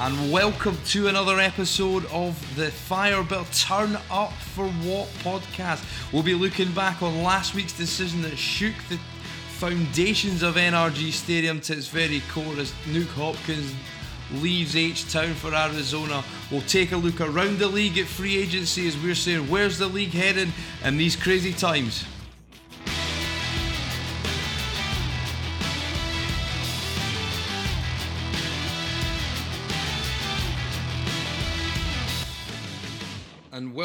and welcome to another episode of the Firebill Turn Up for What podcast. We'll be looking back on last week's decision that shook the foundations of NRG Stadium to its very core as Nuk Hopkins leaves H Town for Arizona. We'll take a look around the league at free agency as we're saying, where's the league heading in these crazy times?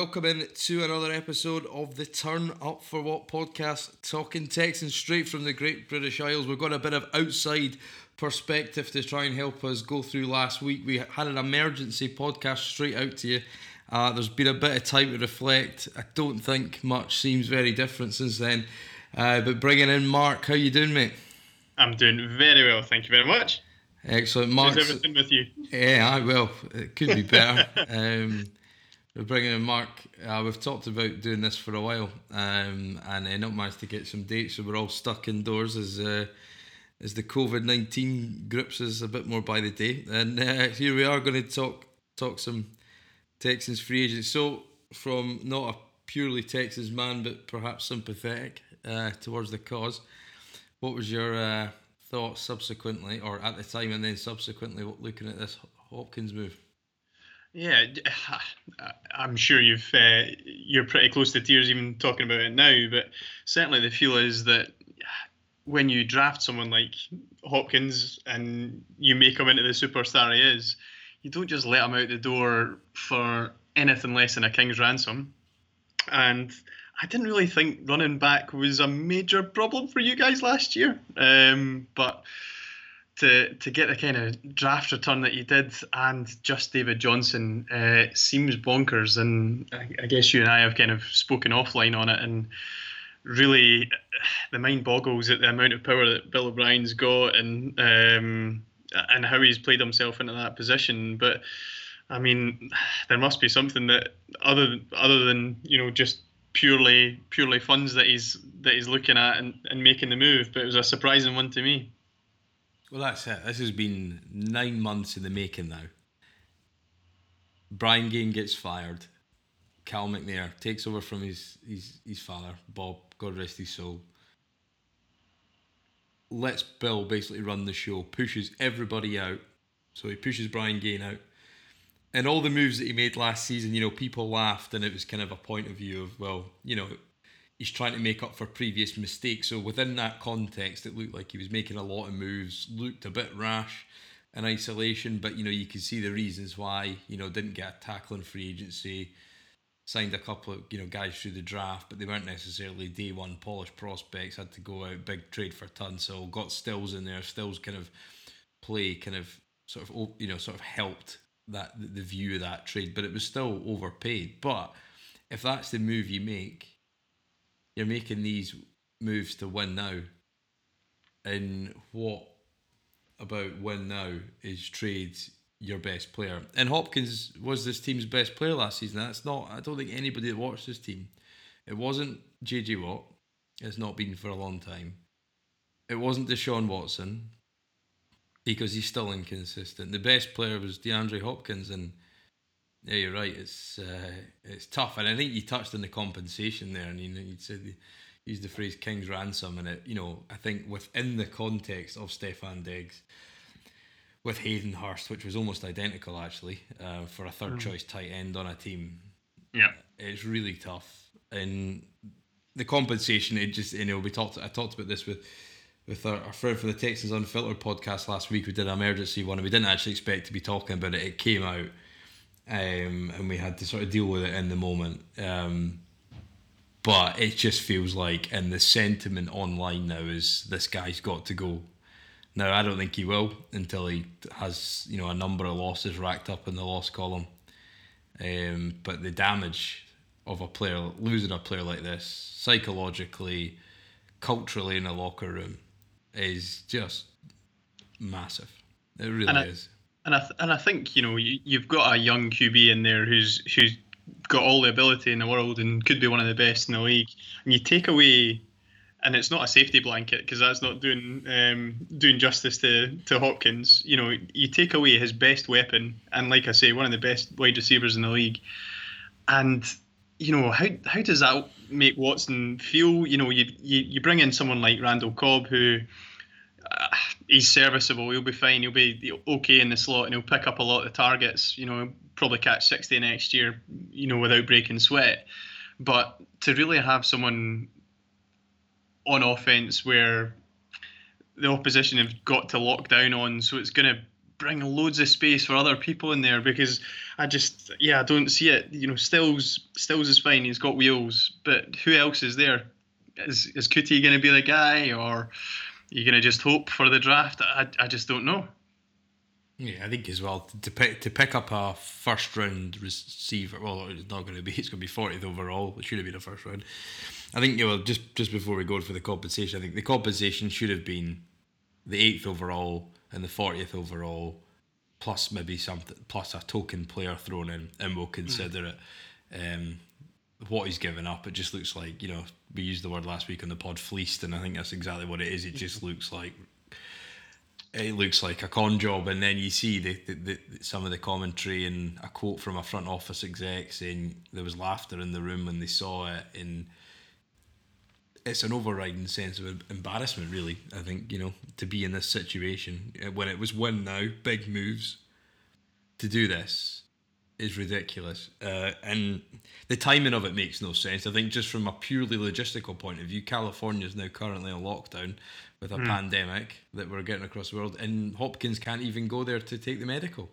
Welcome in to another episode of the Turn Up for What podcast, talking Texans straight from the Great British Isles. We've got a bit of outside perspective to try and help us go through last week. We had an emergency podcast straight out to you. Uh, there's been a bit of time to reflect. I don't think much seems very different since then. Uh, but bringing in Mark, how you doing, mate? I'm doing very well, thank you very much. Excellent, Mark. How's everything with you? Yeah, I will. It could be better. um, we're bringing in Mark. Uh, we've talked about doing this for a while, um, and uh, not managed to get some dates, so we're all stuck indoors as uh, as the COVID nineteen grips us a bit more by the day. And uh, here we are going to talk talk some Texans free agents. So from not a purely Texas man, but perhaps sympathetic uh, towards the cause. What was your uh, thoughts subsequently, or at the time, and then subsequently looking at this Hopkins move? Yeah, I'm sure you've uh, you're pretty close to tears even talking about it now. But certainly the feel is that when you draft someone like Hopkins and you make him into the superstar he is, you don't just let him out the door for anything less than a king's ransom. And I didn't really think running back was a major problem for you guys last year. Um, but to to get the kind of draft return that you did and just David Johnson uh, seems bonkers. And I, I, guess you and I have kind of spoken offline on it, and really the mind boggles at the amount of power that Bill O'Brien's got and um, and how he's played himself into that position. But I mean, there must be something that other other than you know just purely purely funds that he's that he's looking at and, and making the move. But it was a surprising one to me. Well, that's it. This has been nine months in the making now. Brian Gaine gets fired. Cal McNair takes over from his, his, his father, Bob, God rest his soul. Lets Bill basically run the show, pushes everybody out. So he pushes Brian Gaine out. And all the moves that he made last season, you know, people laughed and it was kind of a point of view of, well, you know, he's trying to make up for previous mistakes. So within that context, it looked like he was making a lot of moves, looked a bit rash in isolation, but you know you can see the reasons why. You know didn't get a tackling free agency, signed a couple of you know guys through the draft, but they weren't necessarily day one polished prospects. Had to go out big trade for Tunsil, got Stills in there. Stills kind of play kind of sort of you know sort of helped that the view of that trade, but it was still overpaid. But if that's the move you make, you're making these moves to win now. And what about win now is trade your best player. And Hopkins was this team's best player last season. That's not I don't think anybody that watched this team. It wasn't JJ Watt. It's not been for a long time. It wasn't Deshaun Watson because he's still inconsistent. The best player was DeAndre Hopkins and yeah, you're right. It's uh, it's tough, and I think you touched on the compensation there, and you know, you said the, used the phrase "king's ransom," and it, you know, I think within the context of Stefon Diggs, with Hayden Hurst, which was almost identical actually uh, for a third mm. choice tight end on a team. Yeah, it's really tough, and the compensation. It just you know we talked. I talked about this with with our, our, friend from the Texans Unfiltered podcast last week. We did an emergency one, and we didn't actually expect to be talking about it. It came out um, and we had to sort of deal with it in the moment. Um, but it just feels like, and the sentiment online now is this guy's got to go. Now I don't think he will until he has you know a number of losses racked up in the loss column. Um, but the damage of a player losing a player like this psychologically, culturally in a locker room is just massive. It really I, is and I th- and I think you know you, you've got a young QB in there who's who's got all the ability in the world and could be one of the best in the league, and you take away and it's not a safety blanket because that's not doing um, doing justice to to Hopkins. You know, you take away his best weapon, and like I say, one of the best wide receivers in the league, and you know how how does that make Watson feel? You know, you you, you bring in someone like Randall Cobb who. He's serviceable. He'll be fine. He'll be okay in the slot, and he'll pick up a lot of targets. You know, probably catch sixty next year. You know, without breaking sweat. But to really have someone on offense where the opposition have got to lock down on, so it's going to bring loads of space for other people in there because I just yeah I don't see it. You know, Stills Stills is fine. He's got wheels, but who else is there? Is is Coutee going to be the guy, or are you going to just hope for the draft? I I just don't know. Yeah, I think as well to pick to pick up a first round receiver. Well, it's not going to be. It's going to be 40th overall. It should have been a first round. I think you know just just before we go for the compensation, I think the compensation should have been the eighth overall and the 40th overall, plus maybe something plus a token player thrown in, and we'll consider mm. it. Um, what he's given up, it just looks like you know we used the word last week on the pod fleeced, and I think that's exactly what it is. It just looks like it looks like a con job, and then you see the, the, the, some of the commentary and a quote from a front office exec saying there was laughter in the room when they saw it, and it's an overriding sense of embarrassment, really. I think you know to be in this situation uh, when it was win now, big moves to do this is ridiculous, uh, and the timing of it makes no sense. I think just from a purely logistical point of view, California is now currently on lockdown with a mm. pandemic that we're getting across the world, and Hopkins can't even go there to take the medical.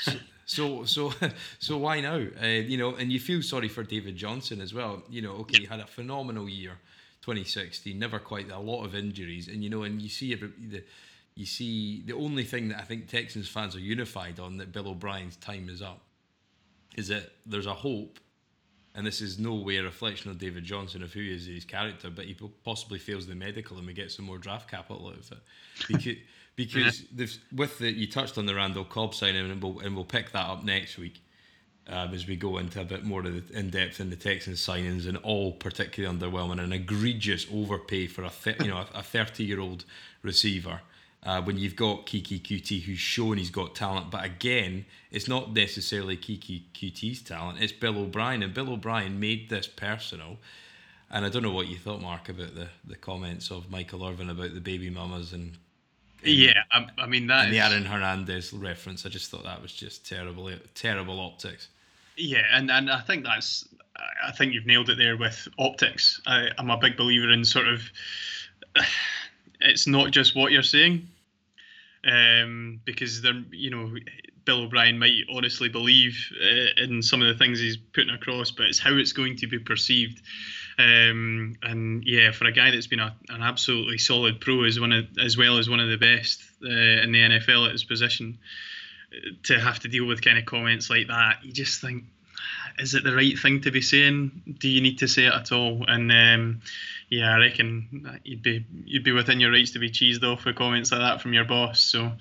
So, so, so, so why now? Uh, you know, and you feel sorry for David Johnson as well. You know, okay, he had a phenomenal year, 2016, never quite a lot of injuries, and you know, and you see every, the, you see the only thing that I think Texans fans are unified on that Bill O'Brien's time is up, is that there's a hope and this is no way a reflection of David Johnson of who he is his character, but he possibly fails the medical and we get some more draft capital out of it. Because, because with the you touched on the Randall Cobb signing, and we'll and we'll pick that up next week um, as we go into a bit more of the in depth in the Texans signings and all particularly underwhelming, an egregious overpay for a you know a thirty year old receiver uh, when you've got Keke Coutee who's shown he's got talent. But again, it's not necessarily Keke Coutee's talent, it's Bill O'Brien. And Bill O'Brien made this personal. And I don't know what you thought, Mark, about the, the comments of Michael Irvin about the baby mamas and. and yeah, I, I, mean that. And is... the Aaron Hernandez reference, I just thought that was just terrible, terrible optics. Yeah, and, and I think that's, I think you've nailed it there with optics. I, I'm a big believer in sort of, it's not just what you're saying, um, because they're you know Bill O'Brien might honestly believe uh, in some of the things he's putting across, but it's how it's going to be perceived. Um, and yeah, for a guy that's been a, an absolutely solid pro as one of, as well as one of the best uh, in the NFL at his position, to have to deal with kind of comments like that, you just think, is it the right thing to be saying? Do you need to say it at all? And um, yeah, I reckon you'd be you'd be within your rights to be cheesed off with comments like that from your boss. So,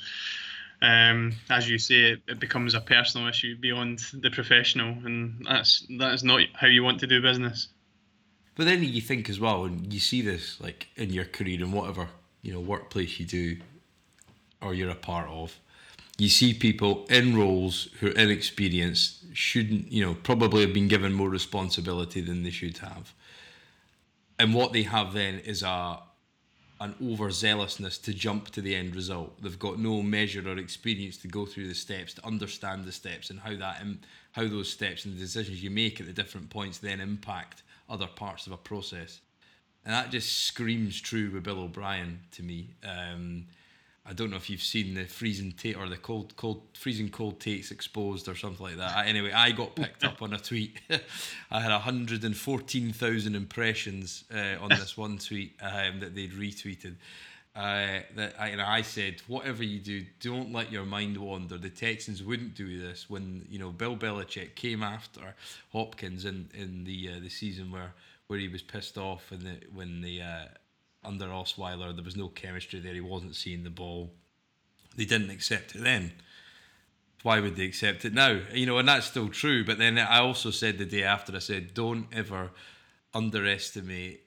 um, as you say, it, it, becomes a personal issue beyond the professional, and that's that is not how you want to do business. But then you think as well, and you see this like in your career and whatever you know workplace you do, or you're a part of, you see people in roles who are inexperienced shouldn't you know probably have been given more responsibility than they should have and what they have then is a an overzealousness to jump to the end result. They've got no measure or experience to go through the steps, to understand the steps, and how that how those steps and the decisions you make at the different points then impact other parts of a process. And that just screams true with Bill O'Brien to me. Um, I don't know if you've seen the freezing tape or the cold, cold, freezing cold takes exposed or something like that. Anyway, I got picked up on a tweet. I had 114,000 impressions uh, on this one tweet um, that they'd retweeted. Uh, that I, I said, whatever you do, don't let your mind wander. The Texans wouldn't do this when you know Bill Belichick came after Hopkins in in the uh, the season where where he was pissed off and the when the uh, under Osweiler. There was no chemistry there. He wasn't seeing the ball. They didn't accept it then. Why would they accept it now? You know, and that's still true. But then I also said the day after, I said, don't ever underestimate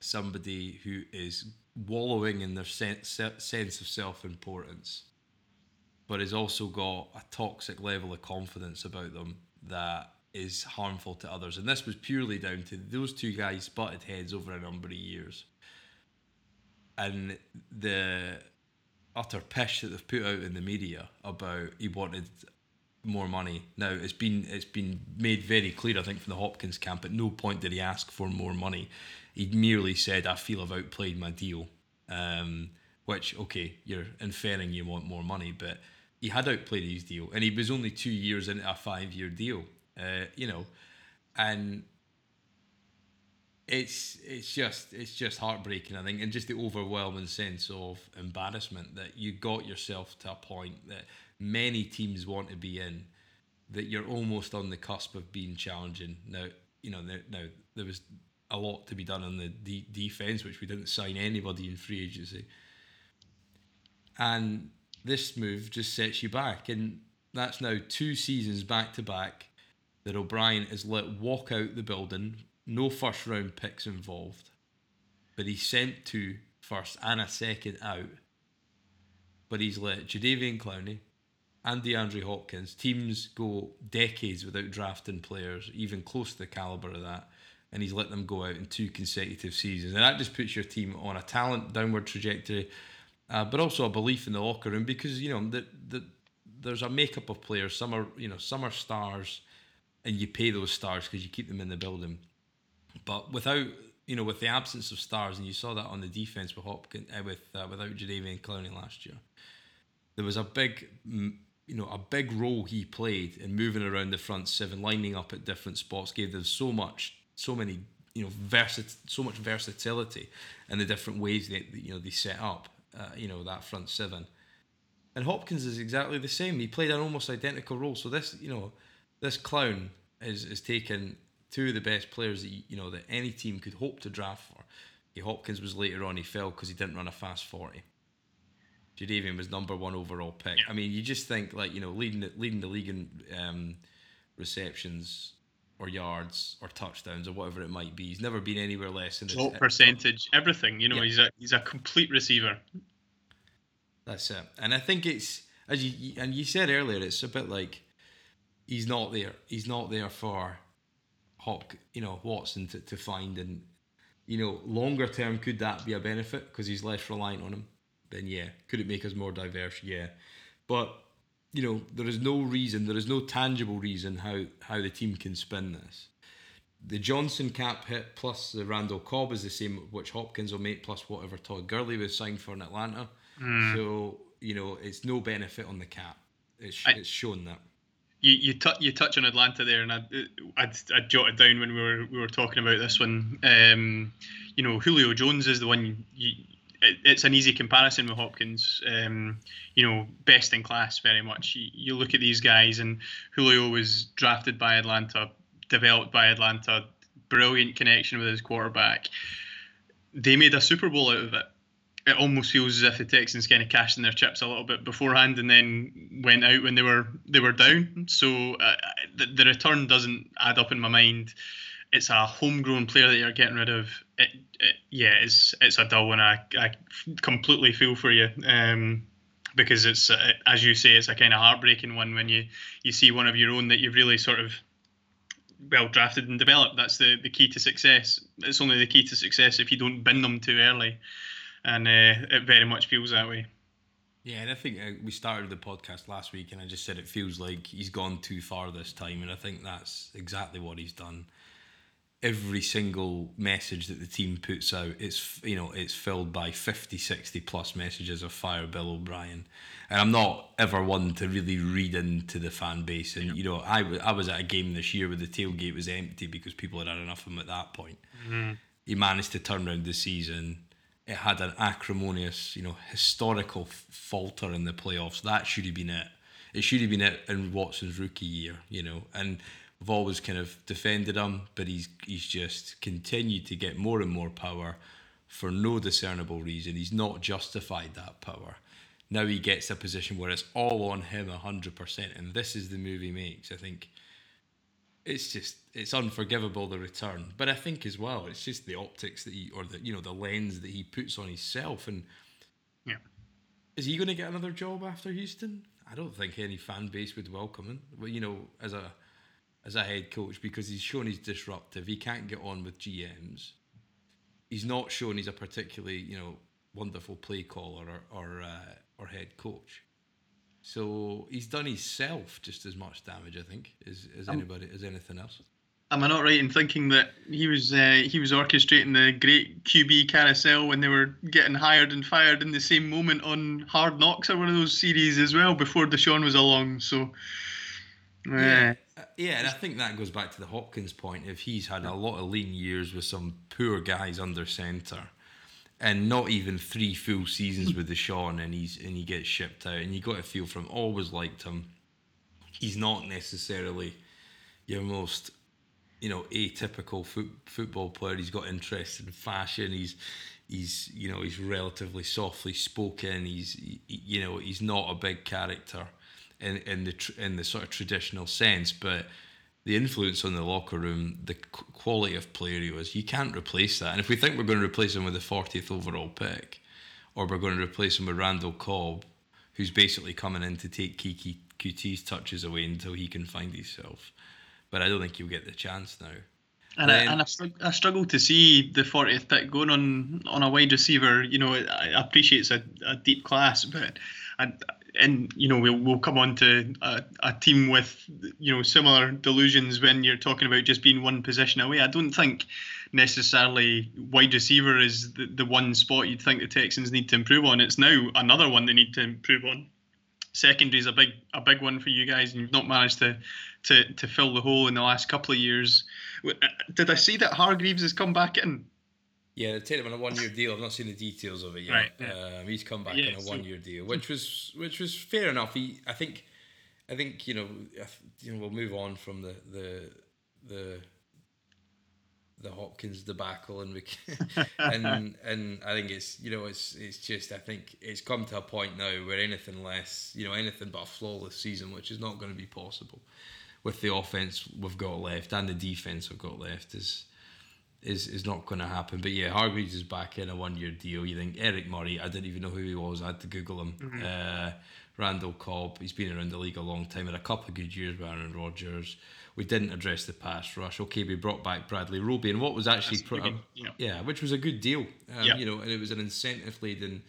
somebody who is wallowing in their sense, sense of self importance, but has also got a toxic level of confidence about them that is harmful to others. And this was purely down to those two guys butted heads over a number of years. And the utter pish that they've put out in the media about he wanted more money. Now it's been it's been made very clear, I think, from the Hopkins camp. At no point did he ask for more money. He merely said, "I feel I've outplayed my deal." Um, which okay, you're inferring you want more money, but he had outplayed his deal, and he was only two years into a five-year deal. Uh, you know, and it's it's just it's just heartbreaking, I think, and just the overwhelming sense of embarrassment that you got yourself to a point that many teams want to be in, that you're almost on the cusp of being challenging. Now, you know, now, now there was a lot to be done on the de- defense, which we didn't sign anybody in free agency, and this move just sets you back, and that's now two seasons back to back that O'Brien is let walk out the building no first round picks involved, but he sent two first and a second out. But he's let Jadeveon Clowney and DeAndre Hopkins, teams go decades without drafting players, even close to the caliber of that, and he's let them go out in two consecutive seasons. And that just puts your team on a talent downward trajectory, uh, but also a belief in the locker room because, you know, the, the, there's a makeup of players. Some are, you know, some are stars, and you pay those stars because you keep them in the building. But without you know, with the absence of stars, and you saw that on the defense with Hopkins, uh, with uh, without Jadeveon Clowney last year, there was a big, you know, a big role he played in moving around the front seven, lining up at different spots, gave them so much, so many, you know, versit- so much versatility in the different ways that you know they set up, uh, you know, that front seven. And Hopkins is exactly the same. He played an almost identical role. So this, you know, this clown is is taken two of the best players that you know that any team could hope to draft for. Hopkins was later on; he fell because he didn't run a fast forty. Jadeveon was number one overall pick. I mean, you just think like you know leading the, leading the league in um, receptions or yards or touchdowns or whatever it might be. He's never been anywhere less than the percentage, everything. You know, yeah. he's a he's a complete receiver. That's it, and I think it's as you and you said earlier, it's a bit like he's not there. He's not there for Hawk, you know, Watson to, to find. And, you know, longer term, could that be a benefit because he's less reliant on him? Then, yeah. Could it make us more diverse? Yeah. But, you know, there is no reason, there is no tangible reason how, how the team can spin this. The Johnson cap hit plus the Randall Cobb is the same, which Hopkins will make plus whatever Todd Gurley was signed for in Atlanta. Mm. So, you know, it's no benefit on the cap. It's, I, it's shown that you you, t- you touch on Atlanta there, and I I I jotted down when we were we were talking about this one. Um, you know, Julio Jones is the one. You, it, it's an easy comparison with Hopkins. Um, you know, best in class, very much. You, you look at these guys, and Julio was drafted by Atlanta, developed by Atlanta, brilliant connection with his quarterback. They made a Super Bowl out of it it almost feels as if the Texans kind of cashed in their chips a little bit beforehand and then went out when they were they were down. So uh, the, the return doesn't add up in my mind. It's a homegrown player that you're getting rid of. It, it, yeah, it's it's a dull one. I, I completely feel for you. Um, because it's uh, as you say, it's a kind of heartbreaking one when you you see one of your own that you've really sort of well drafted and developed. That's the the key to success. It's only the key to success if you don't bin them too early and uh, it very much feels that way. Yeah, and I think uh, we started the podcast last week, and I just said it feels like he's gone too far this time, and I think that's exactly what he's done. Every single message that the team puts out, it's you know it's filled by 50, 60 plus messages of fire Bill O'Brien, and I'm not ever one to really read into the fan base. And you know, I, I was at a game this year where the tailgate was empty because people had had enough of him at that point. Mm-hmm. He managed to turn around the season it had an acrimonious, you know, historical falter in the playoffs. That should have been it. It should have been it in Watson's rookie year, you know. And we've always kind of defended him, but he's he's just continued to get more and more power for no discernible reason. He's not justified that power. Now he gets a position where it's all on him hundred percent, and this is the move he makes. I think it's just it's unforgivable the return. But I think as well, it's just the optics that he or the you know the lens that he puts on himself. And yeah, is he going to get another job after Houston? I don't think any fan base would welcome him. Well, you know, as a as a head coach because he's shown he's disruptive. He can't get on with GMs. He's not shown he's a particularly you know wonderful play caller or or, uh, or head coach. So he's done himself just as much damage, I think, as, as um, anybody as anything else. Am I not right in thinking that he was uh, he was orchestrating the great QB carousel when they were getting hired and fired in the same moment on Hard Knocks or one of those series as well before Deshaun was along? So uh, yeah, yeah, and I think that goes back to the Hopkins point. If he's had a lot of lean years with some poor guys under center, and not even three full seasons with Deshaun, and he's and he gets shipped out, and you got to feel from always liked him. He's not necessarily your most, you know, atypical foot, football player. He's got interest in fashion. He's he's you know he's relatively softly spoken. He's he, you know he's not a big character in in the in the sort of traditional sense, but the influence on the locker room, the quality of player he was, you can't replace that. And if we think we're going to replace him with the 40th overall pick, or we're going to replace him with Randall Cobb, who's basically coming in to take Keke Coutee's touches away until he can find himself. But I don't think he'll get the chance now. And, then, I, and I, I, struggle to see the 40th pick going on on a wide receiver. You know, I appreciate it's a, a deep class, but I, and you know we'll we'll come on to a, a, team with you know similar delusions when you're talking about just being one position away. I don't think necessarily wide receiver is the, the one spot you'd think the Texans need to improve on. It's now another one they need to improve on. Secondary is a big a big one for you guys, and you've not managed to to to fill the hole in the last couple of years. Uh, did I see that Hargreaves has come back in? Yeah, they take him on a one-year deal. I've not seen the details of it yet. Right, yeah. um, he's come back yeah, on a so, one-year deal, which was which was fair enough. He, I think, I think you know, you know, we'll move on from the the the the Hopkins debacle, and we and and I think it's you know it's it's just I think it's come to a point now where anything less you know anything but a flawless season, which is not going to be possible with the offense we've got left and the defense we've got left is is is not going to happen. But yeah, Hargreaves is back in a one year deal. You think Eric Murray? I didn't even know who he was. I had to Google him. Mm-hmm. Uh, Randall Cobb. He's been around the league a long time. Had a couple of good years with Aaron Rodgers. We didn't address the pass rush. Okay, we brought back Bradley Roby, and what was actually pro- yeah. yeah, which was a good deal. Um, yeah. You know, and it was an incentive laden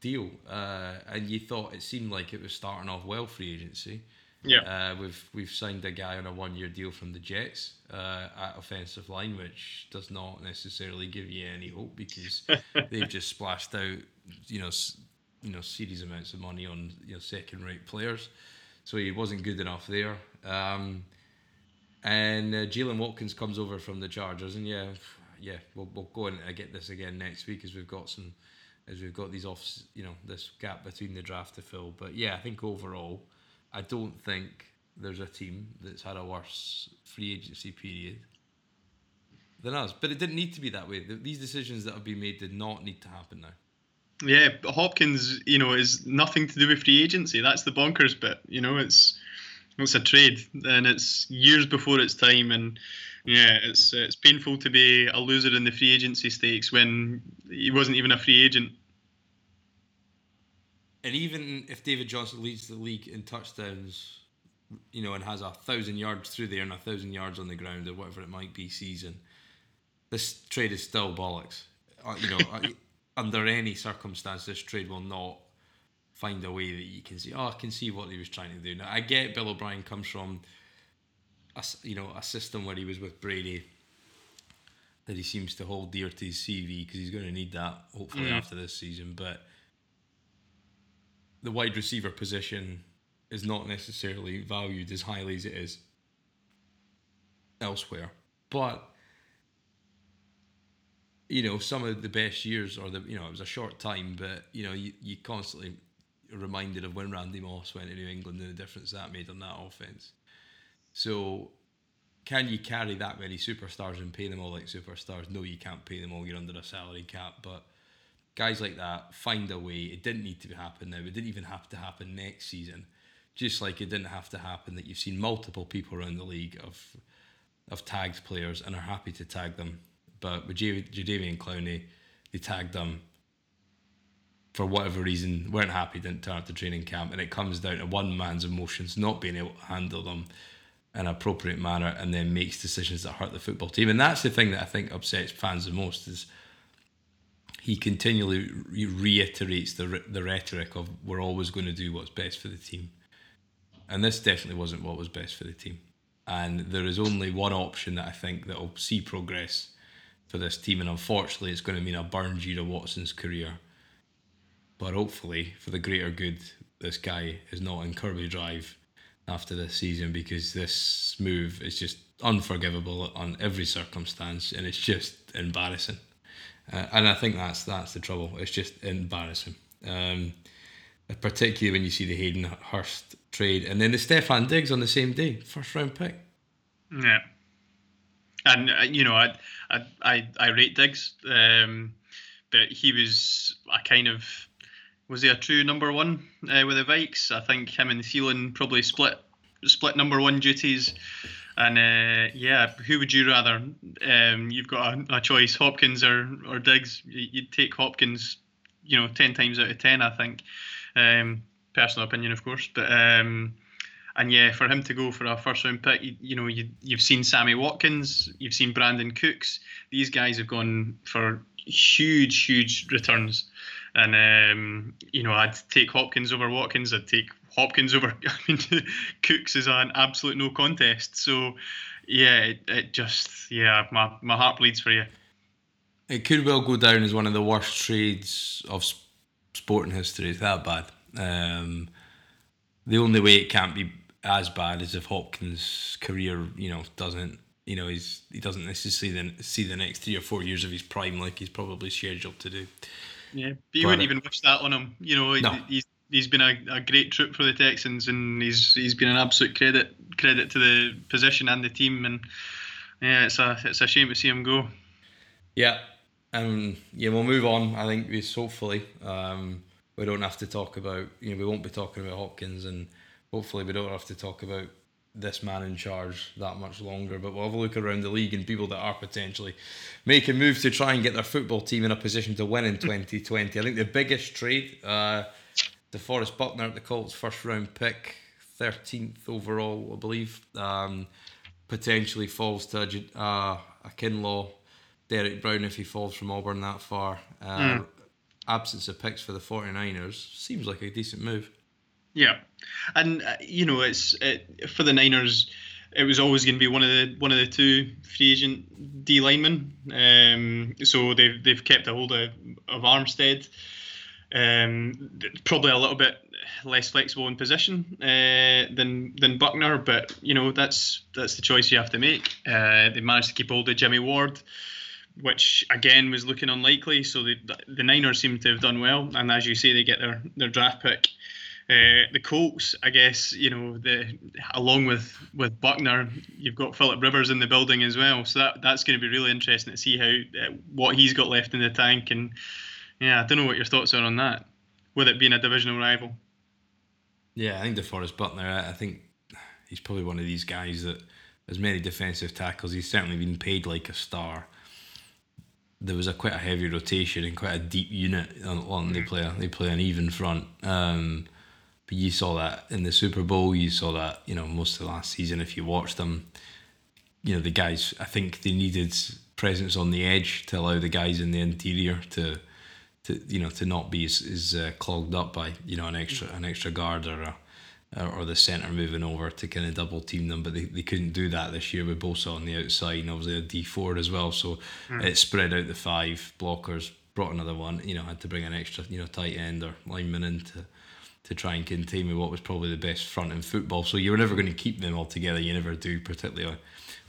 deal. Uh, and you thought it seemed like it was starting off well free agency. Yeah, uh, we've we've signed a guy on a one year deal from the Jets uh, at offensive line, which does not necessarily give you any hope because they've just splashed out, you know, you know, serious amounts of money on you know second rate players, so he wasn't good enough there. Um, and uh, Jaylen Watkins comes over from the Chargers, and yeah, yeah, we'll we'll go and get this again next week as we've got some, as we've got these off, you know, this gap between the draft to fill. But yeah, I think overall I don't think there's a team that's had a worse free agency period than us. But it didn't need to be that way. These decisions that have been made did not need to happen now. Yeah, Hopkins, you know, is nothing to do with free agency. That's the bonkers bit. You know, it's it's a trade, and it's years before its time, and yeah, it's it's painful to be a loser in the free agency stakes when he wasn't even a free agent. And even if David Johnson leads the league in touchdowns, you know, and has a thousand yards through there and a thousand yards on the ground or whatever it might be season, this trade is still bollocks. Uh, you know, uh, under any circumstance, this trade will not find a way that you can see. Oh, I can see what he was trying to do. Now I get Bill O'Brien comes from, a, you know, a system where he was with Brady. That he seems to hold dear to his CV because he's going to need that hopefully mm. after this season, but the wide receiver position is not necessarily valued as highly as it is elsewhere. But you know, some of the best years, or the you know, it was a short time, but you know, you, you constantly reminded of when Randy Moss went to New England and the difference that made on that offense. So, can you carry that many superstars and pay them all like superstars? No, you can't pay them all. You're under a salary cap, but guys like that find a way. It didn't need to happen now. It didn't even have to happen next season. Just like it didn't have to happen that you've seen multiple people around the league of of tagged players and are happy to tag them. But with J- Jadeveon Clowney, they tagged them for whatever reason, weren't happy, didn't turn up to training camp, and it comes down to one man's emotions not being able to handle them in an appropriate manner and then makes decisions that hurt the football team. And that's the thing that I think upsets fans the most is he continually re- reiterates the the rhetoric of we're always going to do what's best for the team. And this definitely wasn't what was best for the team. And there is only one option that I think that will see progress for this team. And unfortunately, it's going to mean a burn Gina Watson's career. But hopefully, for the greater good, this guy is not in Kirby Drive after this season because this move is just unforgivable on every circumstance and it's just embarrassing. Uh, and I think that's that's the trouble. It's just embarrassing. Um, particularly when you see the Hayden Hurst trade and then the Stefon Diggs on the same day, first round pick. Yeah, and uh, you know I I I, I rate Diggs, um, but he was a kind of was he a true number one uh, with the Vikes? I think him and Thielen probably split split number one duties. And uh, yeah, who would you rather? Um, you've got a, a, choice: Hopkins or or Diggs. You'd take Hopkins, you know, ten times out of ten. I think. Um, personal opinion, of course, but um, and yeah, for him to go for a first round pick, you, you know, you, you've seen Sammy Watkins, you've seen Brandin Cooks. These guys have gone for huge, huge returns. And um, you know, I'd take Hopkins over Watkins. I'd take Hopkins over. I mean, Cooks is an absolute no contest. So, yeah, it, it just yeah, my my heart bleeds for you. It could well go down as one of the worst trades of sporting history. It's that bad. Um, the only way it can't be as bad is if Hopkins' career, you know, doesn't, you know, he's he doesn't necessarily see the next three or four years of his prime like he's probably scheduled to do. Yeah, but you wouldn't even wish that on him. You know, no. he's he's been a, a great troop for the Texans, and he's he's been an absolute credit credit to the position and the team. And yeah, it's a it's a shame to see him go. Yeah, um, yeah, we'll move on. I think we hopefully um, we don't have to talk about you know we won't be talking about Hopkins, and hopefully we don't have to talk about this man in charge that much longer. But we'll have a look around the league and people that are potentially making moves to try and get their football team in a position to win in 2020. I think the biggest trade, uh, DeForest Buckner at the Colts first round pick, 13th overall, I believe, um, potentially falls to uh, a Kinlaw, Derrick Brown if he falls from Auburn that far. Uh, mm. Absence of picks for the 49ers seems like a decent move. Yeah, and uh, you know it's it, for the Niners. It was always going to be one of the one of the two free agent D linemen. Um, so they've they've kept a hold of, of Armstead. Um, probably a little bit less flexible in position uh, than than Buckner, but you know that's that's the choice you have to make. Uh, they managed to keep hold of Jimmy Ward, which again was looking unlikely. So the the Niners seem to have done well, and as you say, they get their their draft pick. Uh, the Colts, I guess, you know, the along with with Buckner, you've got Philip Rivers in the building as well. So that that's going to be really interesting to see how uh, what he's got left in the tank. And yeah, I don't know what your thoughts are on that, with it being a divisional rival. Yeah, I think DeForest Buckner. I think he's probably one of these guys that has many defensive tackles. He's certainly been paid like a star. There was a quite a heavy rotation and quite a deep unit on, on they play. They play an even front. Um, you saw that in the Super Bowl. You saw that, you know, most of the last season. If you watched them, you know, the guys. I think they needed presence on the edge to allow the guys in the interior to, to you know, to not be as, as uh, clogged up by you know an extra an extra guard or a or the centre moving over to kind of double team them, but they, they couldn't do that this year with Bosa on the outside and obviously a Dee Ford as well. So mm. it spread out the five blockers, brought another one, you know, had to bring an extra, you know, tight end or lineman in to, to try and contain with what was probably the best front in football. So you were never going to keep them all together. You never do, particularly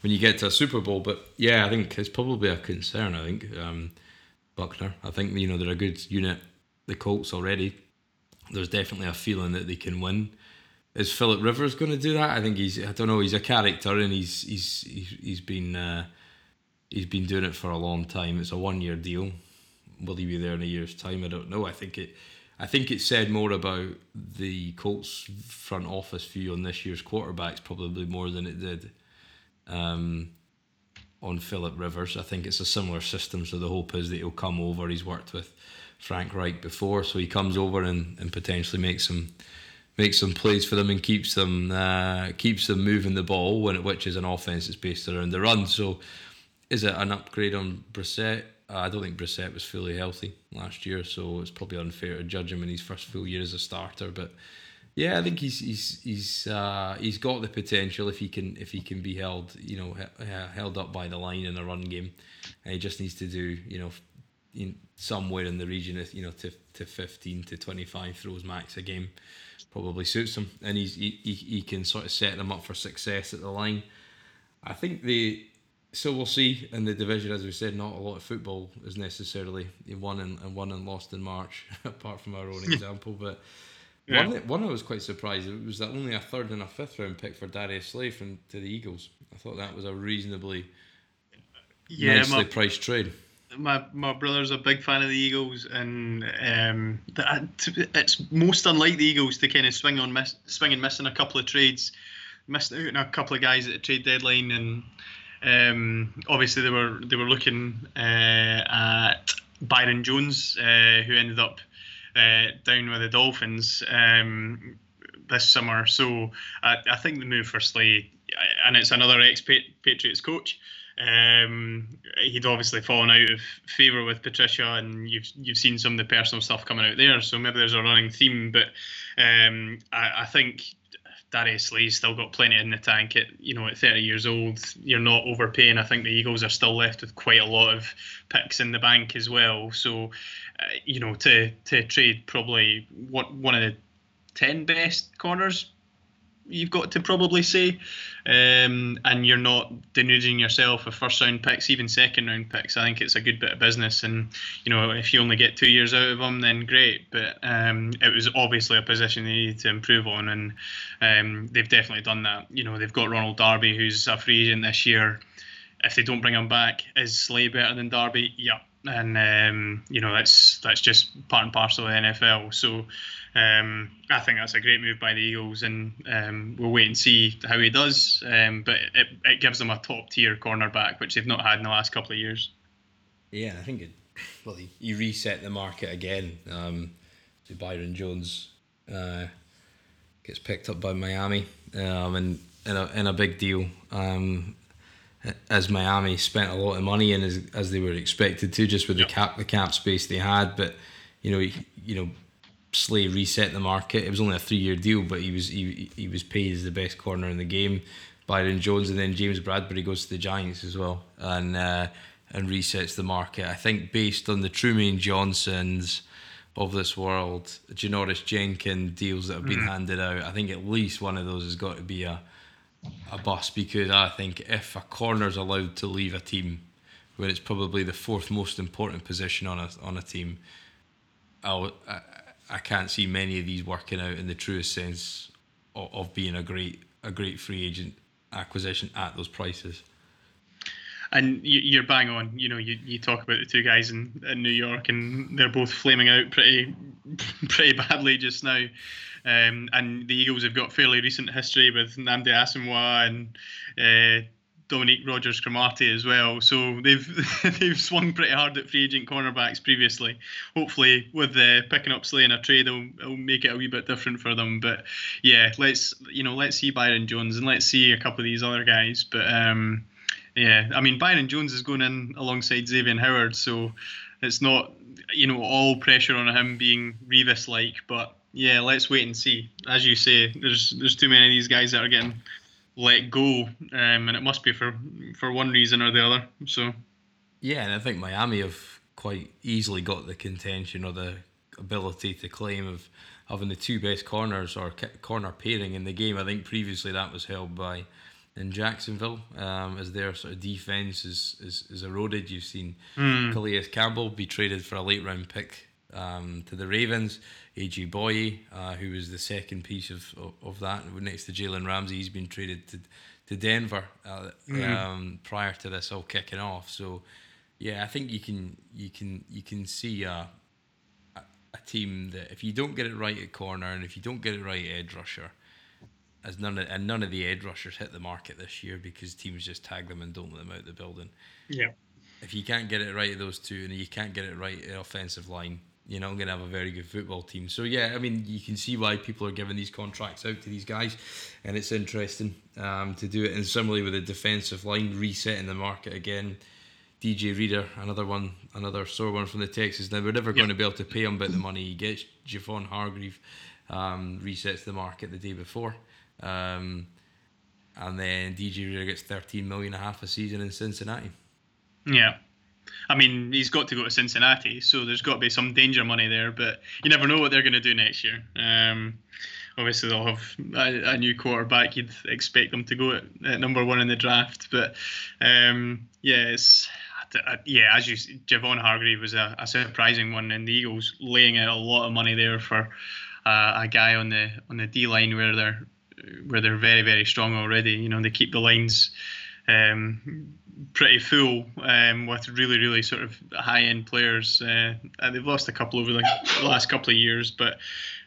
when you get to a Super Bowl. But yeah, I think it's probably a concern. I think um, Buckner. I think you know they're a good unit. The Colts already. There's definitely a feeling that they can win. Is Philip Rivers going to do that? I think he's. I don't know. He's a character, and he's he's he's, he's been uh, he's been doing it for a long time. It's a one year deal. Will he be there in a year's time? I don't know. I think it I think it said more about the Colts front office view on this year's quarterbacks probably more than it did um, on Philip Rivers. I think it's a similar system, so the hope is that he'll come over. He's worked with Frank Reich before, so he comes over and, and potentially makes some makes some plays for them and keeps them uh, keeps them moving the ball when which is an offense that's based around the run. So is it an upgrade on Brissett? Uh, I don't think Brissett was fully healthy last year, so it's probably unfair to judge him in his first full year as a starter. But yeah, I think he's he's he's uh, he's got the potential if he can if he can be held you know held up by the line in a run game, and he just needs to do you know in somewhere in the region of you know to, to 15 to 25 throws max a game probably suits him and he's he, he, he can sort of set them up for success at the line I think the so we'll see in the division as we said not a lot of football is necessarily won and, and won and lost in March apart from our own example but yeah. one, one I was quite surprised it was that only a third and a fifth round pick for Darius Slay from to the Eagles. I thought that was a reasonably yeah, nicely my, priced trade. My my brother's a big fan of the Eagles, and um, it's most unlike the Eagles to kind of swing on miss, swing and missing a couple of trades, missed out on a couple of guys at the trade deadline, and um, obviously they were they were looking uh, at Byron Jones, uh, who ended up uh, down with the Dolphins um, this summer. So I, I think the move for Slay, and it's another ex Patriots coach. Um, he'd obviously fallen out of favour with Patricia, and you've you've seen some of the personal stuff coming out there. So maybe there's a running theme, but um, I, I think Darius Slay's still got plenty in the tank. At you know, at 30 years old, you're not overpaying. I think the Eagles are still left with quite a lot of picks in the bank as well. So, uh, you know, to to trade probably what one of the 10 best corners you've got to probably say, um, and you're not denuding yourself with first round picks, even second round picks. I think it's a good bit of business, and you know if you only get two years out of them, then great. But um, it was obviously a position they needed to improve on, and um, they've definitely done that. You know they've got Ronald Darby, who's a free agent this year. If they don't bring him back, is Slay better than Darby? Yeah, and um, you know that's that's just part and parcel of the NFL. So um, I think that's a great move by the Eagles, and um, we'll wait and see how he does. Um, but it, it gives them a top tier cornerback, which they've not had in the last couple of years. Yeah, I think it. Well, he, he reset the market again. Um, so Byron Jones uh, gets picked up by Miami, um, and in a, in a big deal. Um, as Miami spent a lot of money and as, as they were expected to, just with yep. the cap the cap space they had. But you know, you know, Slay reset the market. It was only a three year deal, but he was he, he was paid as the best corner in the game. Byron Jones and then James Bradberry goes to the Giants as well and uh, and resets the market. I think based on the Trumaine Johnsons of this world, Janoris Jenkins deals that have been mm-hmm. handed out, I think at least one of those has got to be a a bust because I think if a corner's allowed to leave a team where it's probably the fourth most important position on a on a team, I'll, I I can't see many of these working out in the truest sense of, of being a great a great free agent acquisition at those prices. And you're bang on. You know, you, you talk about the two guys in, in New York, and they're both flaming out pretty pretty badly just now. Um, and the Eagles have got fairly recent history with Nnamdi Asomugha and uh, Dominique Rogers Cromartie as well. So they've they've swung pretty hard at free agent cornerbacks previously. Hopefully, with uh, picking up Slay in a trade, it'll, it'll make it a wee bit different for them. But yeah, let's you know let's see Byron Jones and let's see a couple of these other guys. But um, yeah, I mean Byron Jones is going in alongside Xavier Howard, so it's not you know all pressure on him being Revis like, but yeah, let's wait and see. As you say, there's there's too many of these guys that are getting let go, um, and it must be for for one reason or the other. So, yeah, and I think Miami have quite easily got the contention or the ability to claim of having the two best corners or corner pairing in the game. I think previously that was held by in Jacksonville um, as their sort of defense is, is, is eroded. You've seen mm. Calais Campbell be traded for a late round pick um, to the Ravens. AJ Bouye, uh, who was the second piece of, of, of that, next to Jalen Ramsey, he's been traded to to Denver uh, mm. um, prior to this all kicking off. So, yeah, I think you can you can you can see a, a, a team that if you don't get it right at corner and if you don't get it right at edge rusher, as none of, and none of the edge rushers hit the market this year because teams just tag them and don't let them out the building. Yeah. If you can't get it right at those two, and you can't get it right at offensive line, you're not going to have a very good football team. So yeah, I mean, you can see why people are giving these contracts out to these guys, and it's interesting um, to do it. And similarly with the defensive line resetting the market again. DJ Reader, another one, another sore one from the Texans. Now we're never going to be able to pay him but the money he gets. Javon Hargrave um, resets the market the day before, um, and then DJ Reader gets 13 million a half a season in Cincinnati. Yeah. I mean, he's got to go to Cincinnati, so there's got to be some danger money there. But you never know what they're going to do next year. Um, obviously, they'll have a, a, new quarterback. You'd expect them to go at, at number one in the draft. But um, yeah, yeah, as you, Javon Hargrave was a, a, surprising one, and the Eagles laying out a lot of money there for uh, a guy on the on the D line where they're where they're very very strong already. You know, they keep the lines um, pretty full um, with really, really sort of high end players. Uh, they've lost a couple over the last couple of years, but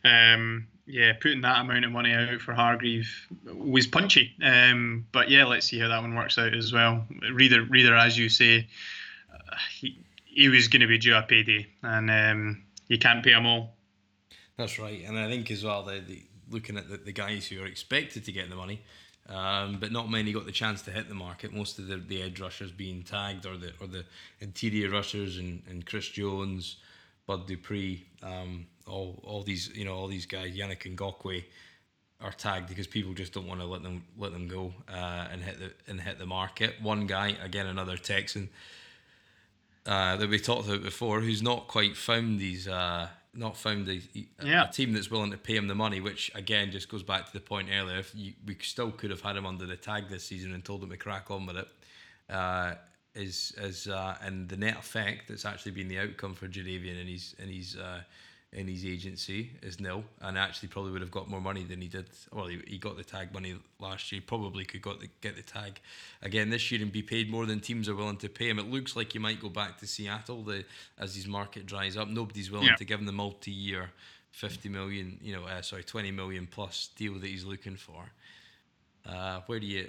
um, yeah, putting that amount of money out for Hargrave was punchy. Um, but yeah, let's see how that one works out as well. Reader, reader, as you say, he, he was going to be due a payday, and um, you can't pay them all. That's right, and I think as well, the, the looking at the, the guys who are expected to get the money um, but not many got the chance to hit the market. Most of the, the edge rushers being tagged, or the or the interior rushers, and, and Chris Jones, Bud Dupree, um, all all these you know all these guys, Yannick Ngakoue, are tagged because people just don't want to let them let them go uh, and hit the and hit the market. One guy, again another Texan uh, that we talked about before, who's not quite found these uh, not found a, yeah. a, team that's willing to pay him the money, which again just goes back to the point earlier. If you, we still could have had him under the tag this season and told him to crack on with it, uh, is is uh, and the net effect that's actually been the outcome for Jadeveon and his and his uh, in his agency is nil, and actually probably would have got more money than he did. Well, he, he got the tag money last year. Probably could got the, get the tag again this year and be paid more than teams are willing to pay him. It looks like he might go back to Seattle the, as his market dries up. Nobody's willing yeah. to give him the multi-year, fifty million, you know, uh, sorry, twenty million plus deal that he's looking for. Uh, where do you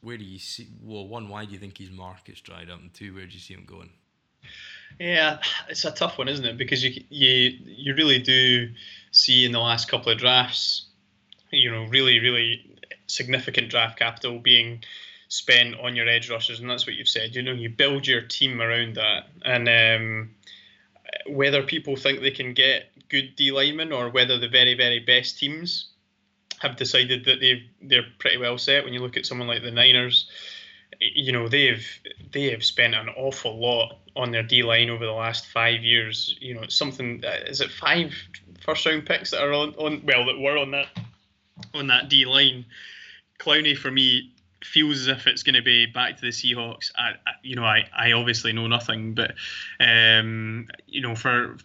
where do you see? Well, one, why do you think his market's dried up, and two, where do you see him going? Yeah, it's a tough one, isn't it? Because you you you really do see in the last couple of drafts, you know, really really significant draft capital being spent on your edge rushers, and that's what you've said. You know, you build your team around that, and um, whether people think they can get good D linemen or whether the very very best teams have decided that they they're pretty well set. When you look at someone like the Niners you know they've they have spent an awful lot on their D line over the last five years. You know, something uh, is it five first round picks that are on, on well that were on that on that D line. Clowney for me feels as if it's going to be back to the Seahawks. I, I, you know, I, I obviously know nothing, but um, you know, for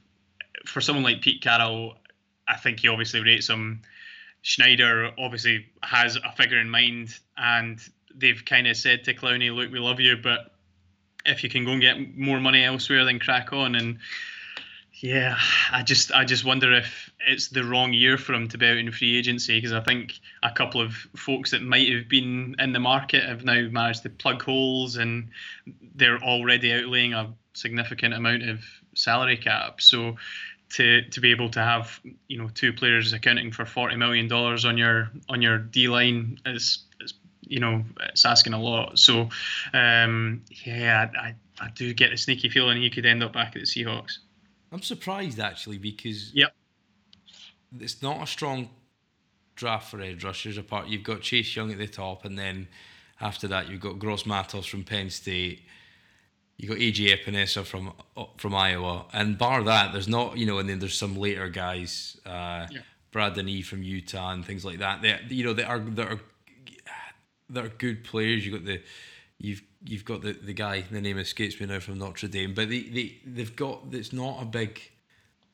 for someone like Pete Carroll, I think he obviously rates him. Schneider obviously has a figure in mind, and they've kind of said to Clowney, "Look, we love you, but if you can go and get more money elsewhere, then crack on." And yeah, I just I just wonder if it's the wrong year for him to be out in free agency because I think a couple of folks that might have been in the market have now managed to plug holes and they're already outlaying a significant amount of salary cap. So to to be able to have you know two players accounting for forty million dollars on your on your D line is you know, it's asking a lot. So, um, yeah, I, I do get the sneaky feeling he could end up back at the Seahawks. I'm surprised actually because yep, it's not a strong draft for edge rushers. Apart, you've got Chase Young at the top, and then after that you've got Gross Matos from Penn State. You got AJ Epenesa from from Iowa, and bar that, there's not you know, and then there's some later guys, uh, yeah. Brandon E from Utah and things like that. They you know they are that are that are good players. You got the you've you've got the, the guy the name escapes me now from Notre Dame, but they, they they've got it's not a big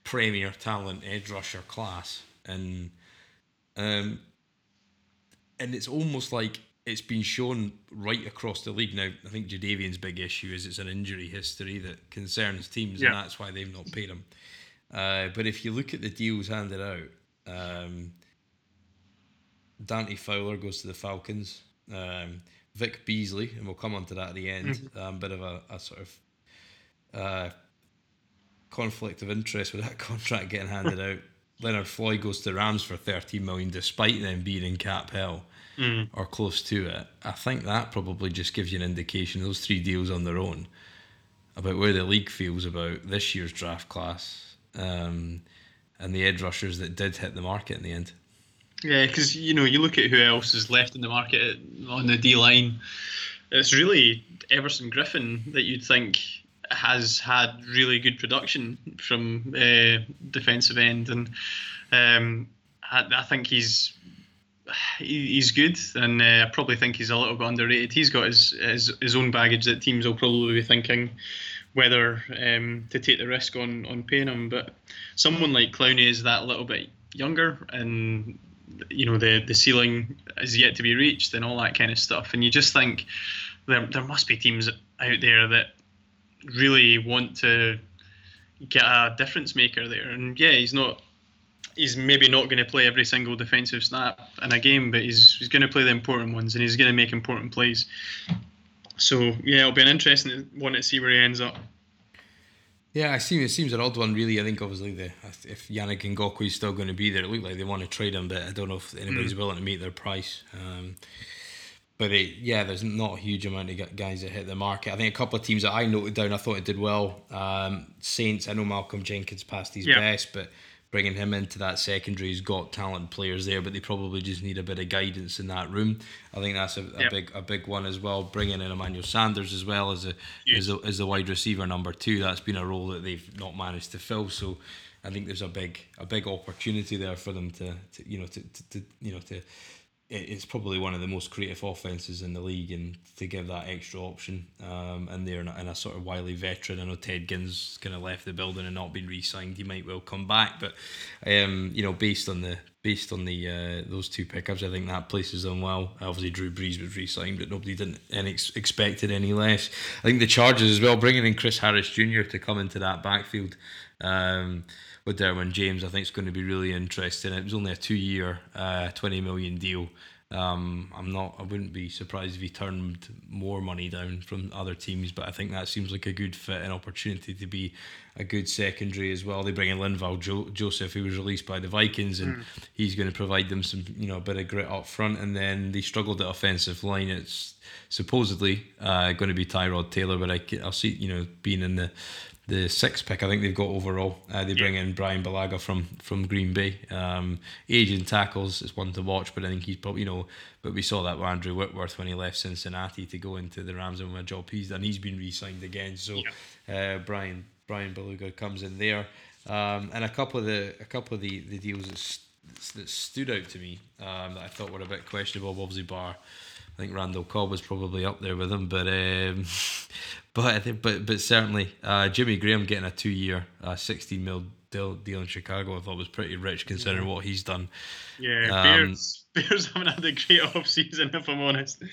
premier talent edge rusher class, and um, and it's almost like it's been shown right across the league now. I think Jadeveon's big issue is it's an injury history that concerns teams, yeah. and that's why they've not paid him. Uh, but if you look at the deals handed out, um, Dante Fowler goes to the Falcons. Um, Vic Beasley, and we'll come on to that at the end. Mm-hmm. Um, bit of a, a sort of uh, conflict of interest with that contract getting handed out. Leonard Floyd goes to Rams for 13 million, despite them being in cap hell mm. or close to it. I think that probably just gives you an indication. Those three deals on their own about where the league feels about this year's draft class um, and the edge rushers that did hit the market in the end. Yeah, because you know you look at who else is left in the market on the D line. It's really Everson Griffen that you'd think has had really good production from uh, defensive end, and um, I, I, think he's he's good, and uh, I probably think he's a little bit underrated. He's got his his, his own baggage that teams will probably be thinking whether um, to take the risk on on paying him. But someone like Clowney is that little bit younger, and you know the the ceiling is yet to be reached, and all that kind of stuff. And you just think there there must be teams out there that really want to get a difference maker there. And yeah, he's not. He's maybe not going to play every single defensive snap in a game, but he's he's going to play the important ones, and he's going to make important plays. So yeah, it'll be an interesting one to see where he ends up. Yeah, I see. It seems an odd one, really. I think obviously the if Yannick Ngakoue is still going to be there, it looked like they want to trade him, but I don't know if anybody's mm. willing to meet their price. Um, but it, yeah, there's not a huge amount of guys that hit the market. I think a couple of teams that I noted down, I thought it did well. Um, Saints, I know Malcolm Jenkins passed his yeah. best, but bringing him into that secondary, he's got talented players there, but they probably just need a bit of guidance in that room. I think that's a, a yep. big a big one as well. Bringing in Emmanuel Sanders as well as a, as a as a wide receiver number two, that's been a role that they've not managed to fill. So. I think there's a big a big opportunity there for them to, to you know to, to, to you know to it's probably one of the most creative offenses in the league, and to give that extra option, um, and they're in a, sort of wily veteran. I know Ted Ginn's kind of left the building and not been re-signed. He might well come back, but um, you know, based on the based on the uh, those two pickups, I think that places them well. Obviously, Drew Brees was re-signed, but nobody didn't and expected any less. I think the Chargers as well, bringing in Chris Harris Jr. to come into that backfield. Um, with Derwin James, I think it's going to be really interesting. It was only a two-year, uh, twenty million deal. Um, I'm not. I wouldn't be surprised if he turned more money down from other teams, but I think that seems like a good fit, an opportunity to be a good secondary as well. They bring in Linval jo- Joseph, who was released by the Vikings, and mm. he's going to provide them some, you know, a bit of grit up front. And then they struggled at offensive line. It's supposedly uh, going to be Tyrod Taylor, but I, I'll see, you know, being in the the sixth pick I think they've got overall. Uh, they bring in Bryan Bulaga from from Green Bay. Um, Asian tackles is one to watch, but I think he's probably you know. But we saw that with Andrew Whitworth when he left Cincinnati to go into the Rams and a job he's done. He's been re-signed again. So yeah. uh, Brian Bryan Bulaga comes in there, um, and a couple of the a couple of the, the deals that, that stood out to me um, that I thought were a bit questionable. Obviously, bar I think Randall Cobb was probably up there with him, but um, but I think, but but certainly uh, Jimmy Graham getting a two-year, uh, sixteen mil deal, deal in Chicago, I thought was pretty rich considering yeah. what he's done. Yeah, um, Bears Bears haven't had a great off season, if I'm honest.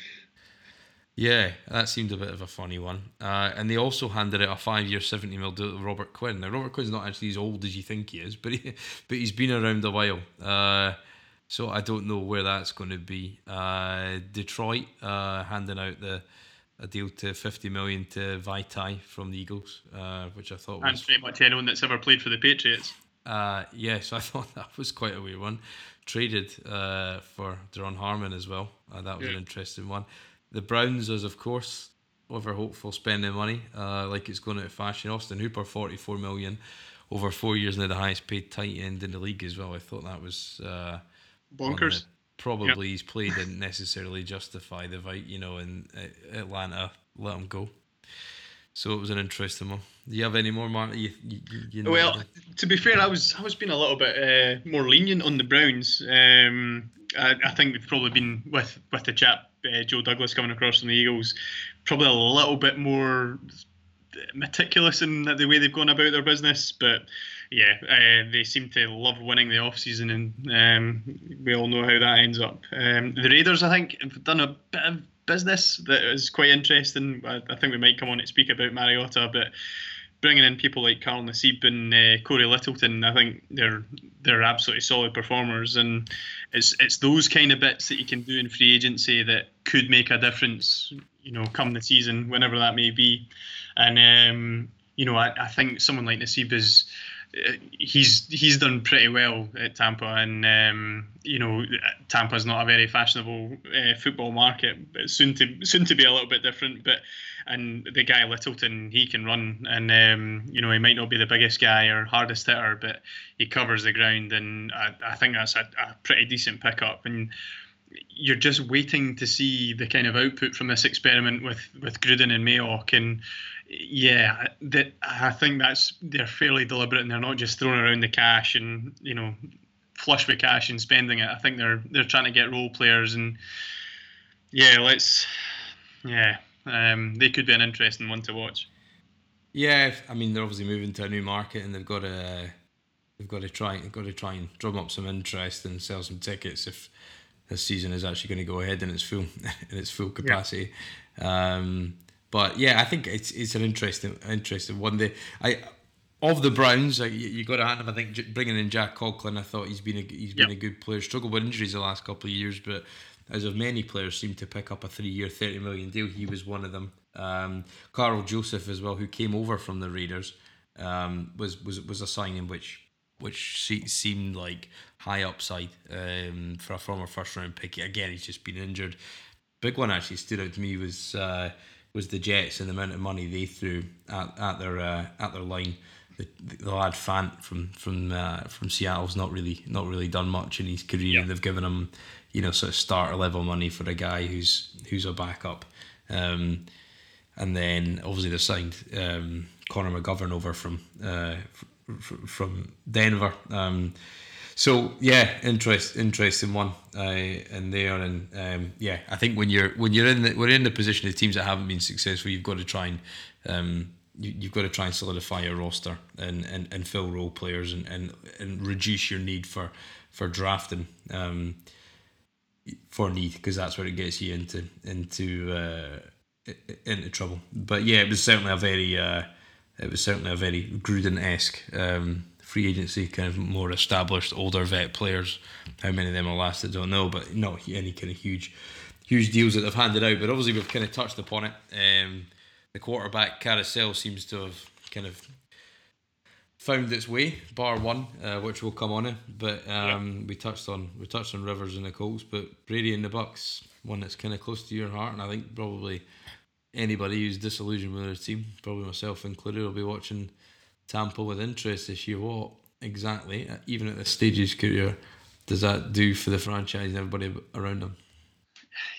Yeah, that seemed a bit of a funny one. Uh, and they also handed out a five-year, seventy mil deal to Robert Quinn. Now Robert Quinn's not actually as old as you think he is, but he, but he's been around a while. Uh, so I don't know where that's going to be. Uh, Detroit uh, handing out the a deal to 50 million to Vaitai from the Eagles, uh, which I thought was. And pretty much anyone that's ever played for the Patriots. Uh, yes, I thought that was quite a weird one. Traded uh, for Duron Harmon as well. Uh, that was yeah. an interesting one. The Browns, as of course, over hopeful spending money, uh, like it's going out of fashion. Austin Hooper, 44 million over four years, now the highest paid tight end in the league as well. I thought that was uh, bonkers. Probably yep. his play didn't necessarily justify the fight, you know, in Atlanta let him go. So it was an interesting one. Do you have any more, Mark? You, you, you know well, to be fair, I was I was being a little bit uh, more lenient on the Browns. Um, I, I, think we've probably been with with the chap uh, Joe Douglas coming across from the Eagles, probably a little bit more meticulous in the way they've gone about their business, but yeah, uh, they seem to love winning the off season, and um, we all know how that ends up. Um, the Raiders, I think, have done a bit of business that is quite interesting. I, I, think we might come on to speak about Mariota, but bringing in people like Carl Nassib and uh, Cory Littleton, I think they're they're absolutely solid performers, and it's it's those kind of bits that you can do in free agency that could make a difference. You know, come the season, whenever that may be, and um, you know, I, I think someone like Nassib is he's he's done pretty well at Tampa, and um, you know Tampa's not a very fashionable uh, football market, but soon to soon to be a little bit different. But and the guy Littleton, he can run, and um, you know he might not be the biggest guy or hardest hitter, but he covers the ground, and I, I think that's a, a pretty decent pickup. And you're just waiting to see the kind of output from this experiment with with Gruden and Mayock, and yeah, that I think that's they're fairly deliberate and they're not just throwing around the cash and you know flush with cash and spending it. I think they're they're trying to get role players and yeah, let's yeah, um, they could be an interesting one to watch. Yeah, I mean they're obviously moving to a new market and they've got to they've got to try they've got to try and drum up some interest and sell some tickets if this season is actually going to go ahead in its full in its full capacity. Yeah. Um, but yeah, I think it's it's an interesting interesting one. The I of the Browns, like, you, you got to hand him. I think bringing in Jack Conklin, I thought he's been a he's been a good player. Struggled with injuries the last couple of years, but as of many players seem to pick up a three-year, thirty million deal. He was one of them. Um, Karl Joseph as well, who came over from the Raiders, um, was was was a signing which which seemed like high upside um, for a former first round pick. Again, he's just been injured. Big one actually stood out to me was. Uh, was the Jets and the amount of money they threw at, at their uh, at their line. The, the lad Fant from from uh, from Seattle's not really not really done much in his career. They've given him, you know, sort of starter level money for a guy who's who's a backup. Um, and then obviously they signed um, Connor McGovern over from uh, f- from Denver. Um, so yeah, interest interesting one uh, in there, and um, yeah, I think when you're when you're in the we're in the position of teams that haven't been successful, you've got to try and um, you, have got to try and solidify your roster and, and, and fill role players and, and, and reduce your need for for drafting um, for need because that's where it gets you into into uh, into trouble. But yeah, it was certainly a very uh, it was certainly a very Gruden esque um, free agency, kind of more established, older vet players. How many of them will last, I don't know, but not any kind of huge, huge deals that they've handed out. But obviously, we've kind of touched upon it. Um, the quarterback carousel seems to have kind of found its way, bar one, uh, which we'll come on in. But um, yeah. we touched on we touched on Rivers and the Colts, but Brady and the Bucks, one that's kind of close to your heart, and I think probably anybody who's disillusioned with their team, probably myself included, will be watching Tampa with interest if you What exactly, uh, even at this stage of his career, does that do for the franchise and everybody around him?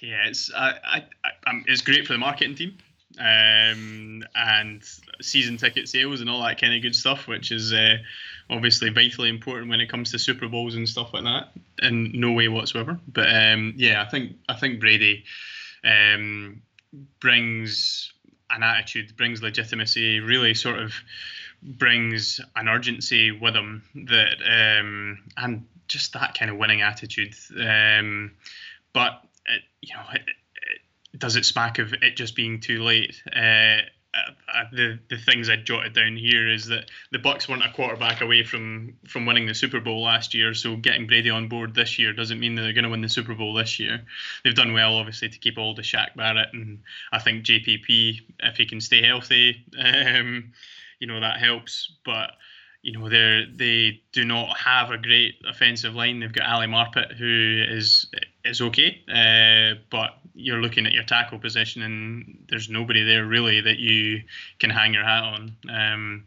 Yeah, it's I, I um, it's great for the marketing team um, and season ticket sales and all that kind of good stuff, which is uh, obviously vitally important when it comes to Super Bowls and stuff like that. In no way whatsoever. But um, yeah, I think I think Brady um, brings an attitude, brings legitimacy, really sort of brings an urgency with him that um, and just that kind of winning attitude. Um, but it, you know, it, it, does it smack of it just being too late? Uh, uh, uh, the the things I jotted down here is that the Bucks weren't a quarterback away from from winning the Super Bowl last year. So getting Brady on board this year doesn't mean that they're going to win the Super Bowl this year. They've done well, obviously, to keep all the Shaq Barrett, and I think JPP, if he can stay healthy, um, you know that helps. But you know they they do not have a great offensive line. They've got Ali Marpet who is is okay, uh, but you're looking at your tackle position and there's nobody there really that you can hang your hat on. Um,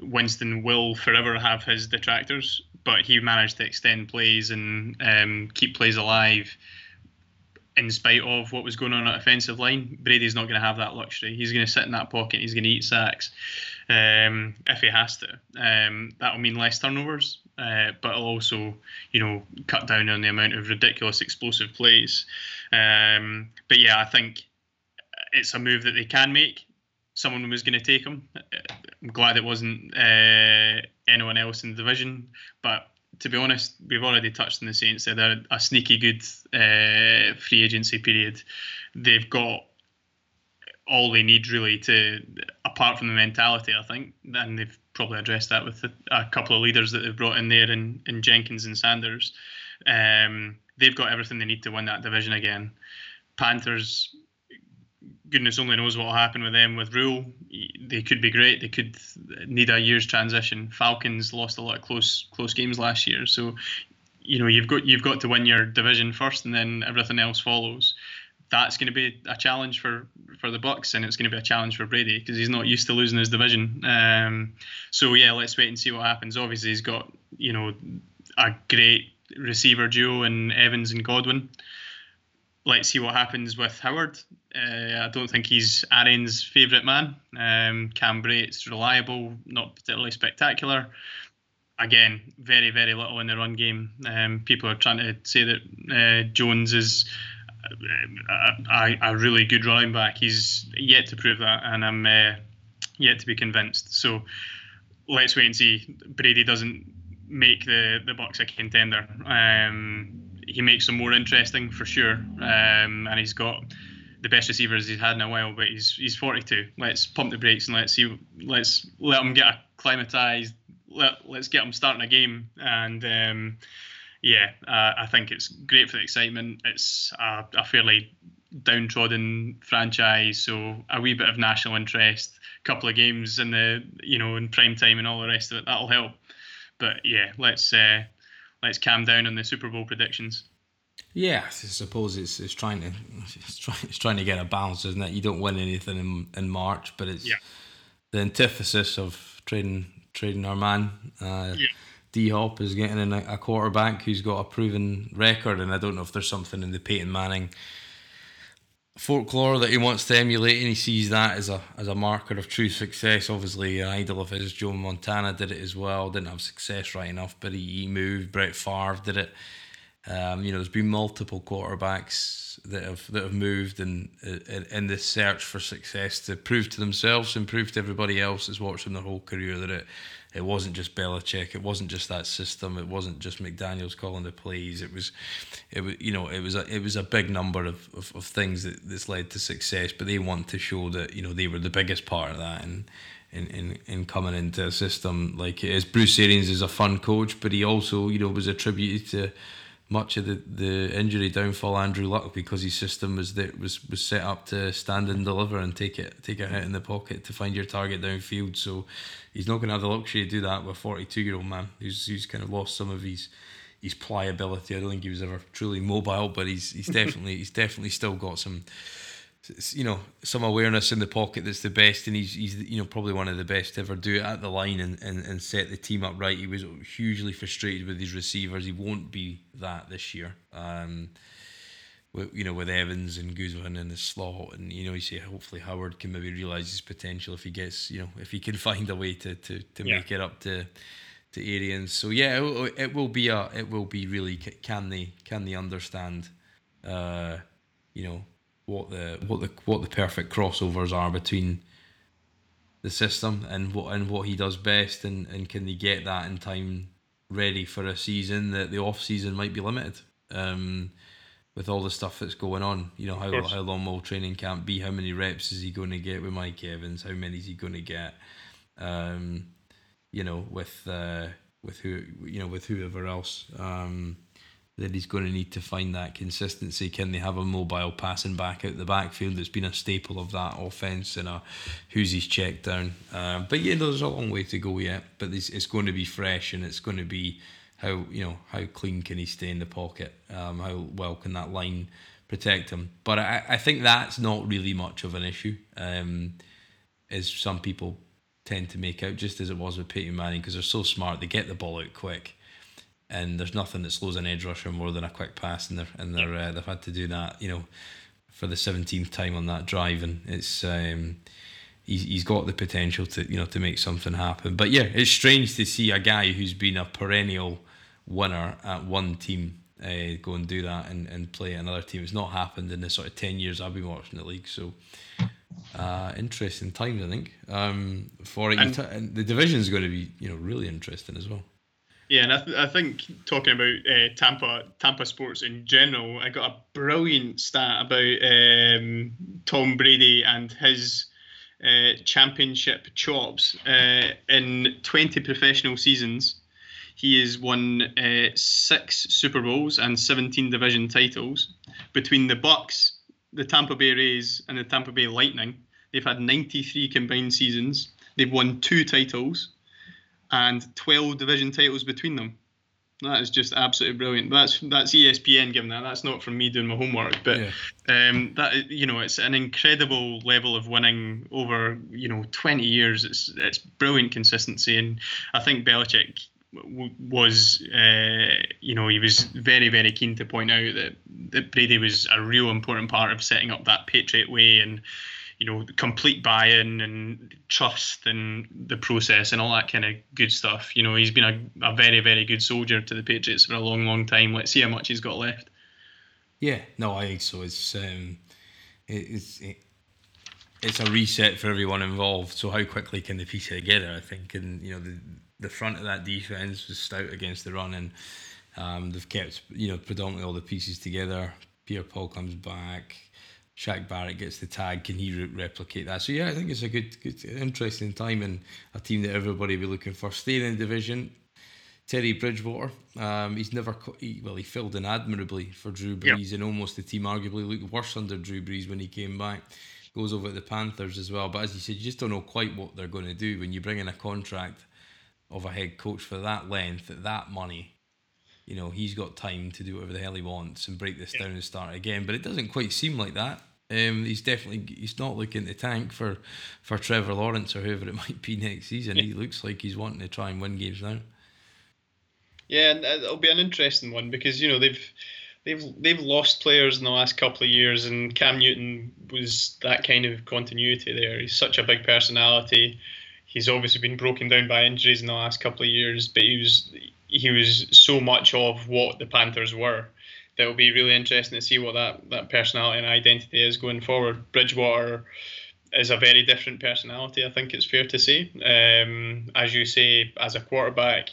Winston will forever have his detractors, but he managed to extend plays and um, keep plays alive in spite of what was going on at offensive line. Brady's not going to have that luxury. He's going to sit in that pocket. He's going to eat sacks um, if he has to. Um, that'll mean less turnovers, uh, but it'll also, you know, cut down on the amount of ridiculous explosive plays. Um, but yeah, I think it's a move that they can make. Someone was going to take him. I'm glad it wasn't uh, anyone else in the division, but to be honest, we've already touched on the Saints. They're a sneaky good uh, free agency period. They've got all they need really to, apart from the mentality, I think, and they've probably addressed that with a, couple of leaders that they've brought in there in, in Jenkins and Sanders. Um, they've got everything they need to win that division again. Panthers, goodness only knows what will happen with them with Rhule. They could be great. They could need a year's transition. Falcons lost a lot of close close games last year, so you know you've got you've got to win your division first, and then everything else follows. That's going to be a challenge for for the Bucks, and it's going to be a challenge for Brady because he's not used to losing his division. Um, so yeah, let's wait and see what happens. Obviously, he's got you know a great receiver duo in Evans and Godwin. Let's see what happens with Howard. Uh, I don't think he's Arians' favourite man. Um, Cam reliable, not particularly spectacular. Again, very, very little in the run game. Um, people are trying to say that uh, Jones is a, a, really good running back. He's yet to prove that, and I'm uh, yet to be convinced. So let's wait and see. Brady doesn't make the the Bucks a contender. Um, he makes them more interesting for sure, um, and he's got the best receivers he's had in a while. But he's he's 42. Let's pump the brakes and let's see. Let's let him get acclimatized. Let let's get him starting a game. And um, yeah, uh, I think it's great for the excitement. It's a, a fairly downtrodden franchise, so a wee bit of national interest, a couple of games in the you know in prime time and all the rest of it. That'll help. But yeah, let's uh, let's calm down on the Super Bowl predictions. Yeah, I suppose it's it's trying to it's trying it's trying to get a balance, isn't it? You don't win anything in, in March, but it's yeah. the antithesis of trading trading our man. Uh, yeah. D Hop is getting in a, quarterback who's got a proven record, and I don't know if there's something in the Peyton Manning folklore that he wants to emulate, and he sees that as a as a marker of true success. Obviously, an idol of his, Joe Montana, did it as well. Didn't have success right enough, but he, moved. Brett Favre did it. Um, you know, there's been multiple quarterbacks that have that have moved in, in, in this search for success to prove to themselves and prove to everybody else that's them their whole career that it it wasn't just Belichick, it wasn't just that system, it wasn't just McDaniels calling the plays. It was, it was you know it was a it was a big number of, of, of things that that's led to success. But they want to show that you know they were the biggest part of that and. In, in, in coming into a system like it is. Bruce Arians is a fun coach, but he also, you know, was attributed to much of the, the injury downfall Andrew Luck because his system was that was was set up to stand and deliver and take it take a hit in the pocket to find your target downfield. So he's not going to have the luxury to do that with a 42 year old man who's who's kind of lost some of his his pliability. I don't think he was ever truly mobile, but he's he's definitely he's definitely still got some you know some awareness in the pocket that's the best and he's he's you know probably one of the best to ever do it at the line and, and, and set the team up right. He was hugely frustrated with his receivers. He won't be that this year. Um with, you know with Evans and Godwin in the slot and you know you say hopefully Howard can maybe realize his potential if he gets you know if he can find a way to to, to yeah. make it up to to Arians so yeah it, it will be a it will be really can they can they understand uh you know what the what the what the perfect crossovers are between the system and what and what he does best and, and can they get that in time ready for a season that the off season might be limited um, with all the stuff that's going on you know how, how long will training camp be how many reps is he going to get with Mike Evans how many is he going to get um, you know with uh, with who you know with whoever else um, that he's going to need to find that consistency. Can they have a mobile passing back out the backfield that's been a staple of that offense and a who's his check down? Uh, but yeah, there's a long way to go yet. But it's, it's going to be fresh and it's going to be how you know how clean can he stay in the pocket? Um, how well can that line protect him? But I, I think that's not really much of an issue, um, as some people tend to make out, just as it was with Peyton Manning, because they're so smart, they get the ball out quick and there's nothing that slows an edge rusher more than a quick pass, and they're and they're uh, they've had to do that, you know, for the seventeenth time on that drive, and it's um, he's he's got the potential to you know to make something happen. But yeah, it's strange to see a guy who's been a perennial winner at one team uh, go and do that and, and play another team. It's not happened in the sort of ten years I've been watching the league, so. Uh, interesting times, I think. Um, for it, and, t- and the division is going to be, you know, really interesting as well. Yeah, and I, th- I think talking about uh, Tampa Tampa sports in general, I got a brilliant stat about um, Tom Brady and his uh, championship chops. Uh, in 20 professional seasons, he has won uh, six Super Bowls and 17 division titles. Between the Bucks, the Tampa Bay Rays, and the Tampa Bay Lightning, they've had 93 combined seasons. They've won two titles and 12 division titles between them. That is just absolutely brilliant. That's that's ESPN giving that. That's not from me doing my homework, but yeah. um, that you know, it's an incredible level of winning over you know 20 years. It's it's brilliant consistency, and I think Belichick was uh, you know he was very very keen to point out that that Brady was a real important part of setting up that Patriot way and you know, complete buy-in and trust and the process and all that kind of good stuff. You know, he's been a, a very, very good soldier to the Patriots for a long, long time. Let's see how much he's got left. Yeah, no, I think so. It's um, it's it, it's a reset for everyone involved. So how quickly can they piece it together? I think, and you know, the the front of that defense was stout against the run, and um, they've kept you know predominantly all the pieces together. Pierre Paul comes back. Shaq Barrett gets the tag, can he re- replicate that? So yeah, I think it's a good, good, interesting time and a team that everybody will be looking for. Staying in division, Teddy Bridgewater. Um, he's never he, well, he filled in admirably for Drew Brees, yep. and almost the team arguably looked worse under Drew Brees when he came back. Goes over to the Panthers as well, but as you said, you just don't know quite what they're going to do when you bring in a contract of a head coach for that length at that money. You know, he's got time to do whatever the hell he wants and break this down and start again. But it doesn't quite seem like that. Um, he's definitely he's not looking to tank for for Trevor Lawrence or whoever it might be next season. Yeah. He looks like he's wanting to try and win games now. Yeah, and it'll be an interesting one because you know they've they've they've lost players in the last couple of years, and Cam Newton was that kind of continuity there. He's such a big personality. He's obviously been broken down by injuries in the last couple of years, but he was he was so much of what the Panthers were that will be really interesting to see what that, that personality and identity is going forward. Bridgewater is a very different personality, I think it's fair to say. Um, as you say, as a quarterback,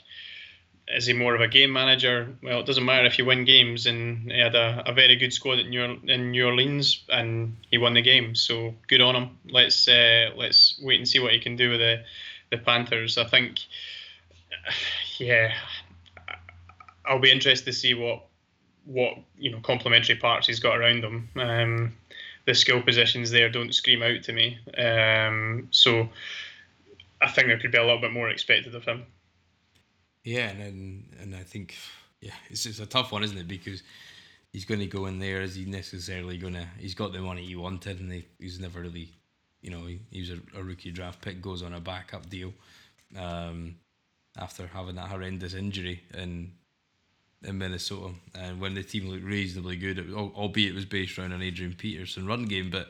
is he more of a game manager? Well, it doesn't matter if you win games, and he had a, a very good squad in New, in New Orleans, and he won the game. So good on him. Let's uh, let's wait and see what he can do with the the Panthers. I think, yeah, I'll be interested to see what what you know complementary parts he's got around him. Um, the skill positions there don't scream out to me. Um, so I think there could be a little bit more expected of him. Yeah, and and I think yeah, it's just a tough one, isn't it? Because he's going to go in there. Is he necessarily going to? He's got the money he wanted, and he, he's never really, you know, he, he was a, a, rookie draft pick, goes on a backup deal um, after having that horrendous injury, and in Minnesota, and when the team looked reasonably good, it, albeit it was based around an Adrian Peterson run game, but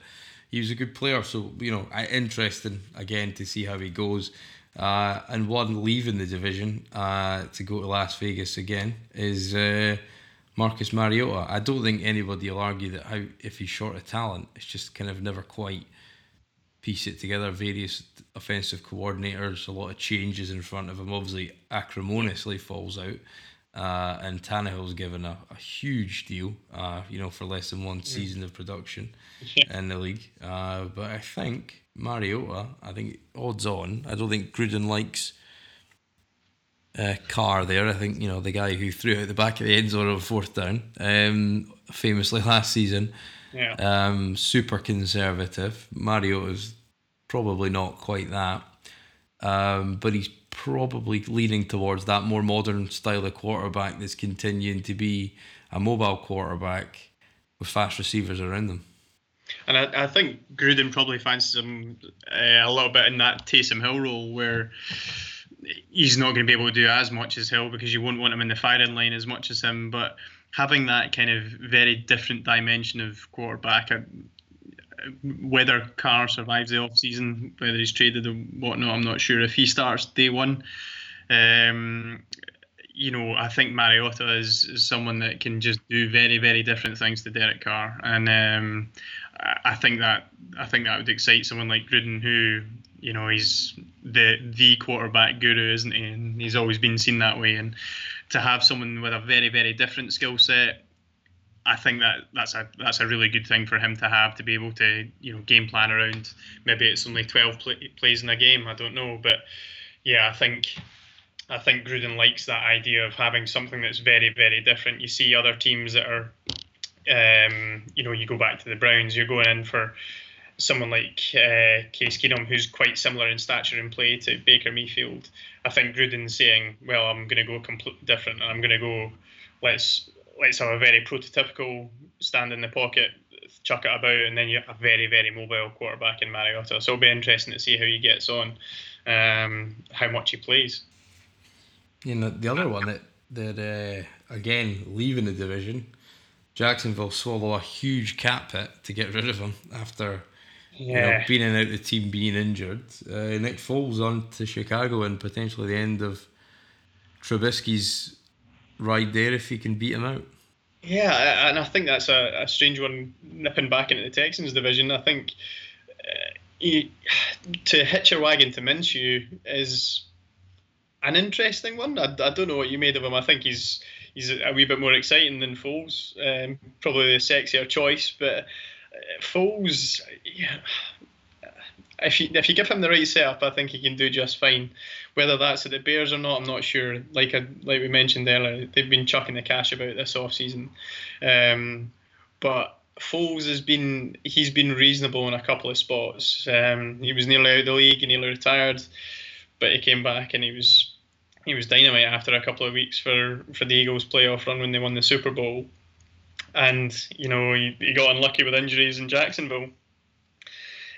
he was a good player. So you know, interesting again to see how he goes. Uh, and one leaving the division uh, to go to Las Vegas again is uh, Marcus Mariota. I don't think anybody will argue that how if he's short of talent, it's just kind of never quite piece it together. Various offensive coordinators, a lot of changes in front of him. Obviously, acrimoniously falls out. Uh, and Tannehill's given a, a huge deal, uh, you know, for less than one season of production yeah. in the league. Uh, but I think Mariota, I think odds on, I don't think Gruden likes uh, Carr there. I think, you know, the guy who threw out the back of the end zone on fourth down, um, famously last season. Yeah. Um, super conservative. Mariota's probably not quite that. Um, but he's probably leaning towards that more modern style of quarterback that's continuing to be a mobile quarterback with fast receivers around them. And I, I think Gruden probably finds him uh, a little bit in that Taysom Hill role where he's not going to be able to do as much as Hill because you won't want him in the firing line as much as him. But having that kind of very different dimension of quarterback, whether Carr survives the off season, whether he's traded or whatnot, I'm not sure. If he starts day one, um, you know, I think Mariota is, is, someone that can just do very, very different things to Derek Carr, and um, I think that I think that would excite someone like Gruden, who you know he's the the quarterback guru, isn't he? And he's always been seen that way. And to have someone with a very very different skill set, I think that that's a that's a really good thing for him to have to be able to you know game plan around. Maybe it's only twelve play, plays in a game. I don't know, but yeah, I think I think Gruden likes that idea of having something that's very, very different. You see other teams that are, um, you know, you go back to the Browns, you're going in for someone like uh, Case Keenum, who's quite similar in stature and play to Baker Mayfield. I think Gruden's saying, well, I'm going to go completely different, and I'm going to go, let's let's have a very prototypical stand in the pocket, chuck it about, and then you have a very, very mobile quarterback in Mariota. So it'll be interesting to see how he gets on, um, how much he plays. You know, the other one that that uh, again leaving the division, Jacksonville swallow a huge cap hit to get rid of him after yeah. you know, being out the team being injured. Uh, Nick Foles on to Chicago and potentially the end of Trubisky's ride there if he can beat him out. Yeah, and I think that's a, a strange one nipping back into the Texans division. I think uh, he, to hitch your wagon to Minshew is an interesting one. I, I don't know what you made of him. I think he's he's a wee bit more exciting than Foles. Um, probably a sexier choice, but uh, Foles, yeah, if you if you give him the right setup, I think he can do just fine. Whether that's at the Bears or not, I'm not sure. Like I, like we mentioned earlier, they've been chucking the cash about this off season, um, but Foles has been he's been reasonable in a couple of spots. Um, he was nearly out of the league and nearly retired, but he came back and he was he was dynamite after a couple of weeks for for the Eagles playoff run when they won the Super Bowl, and you know he, he got unlucky with injuries in Jacksonville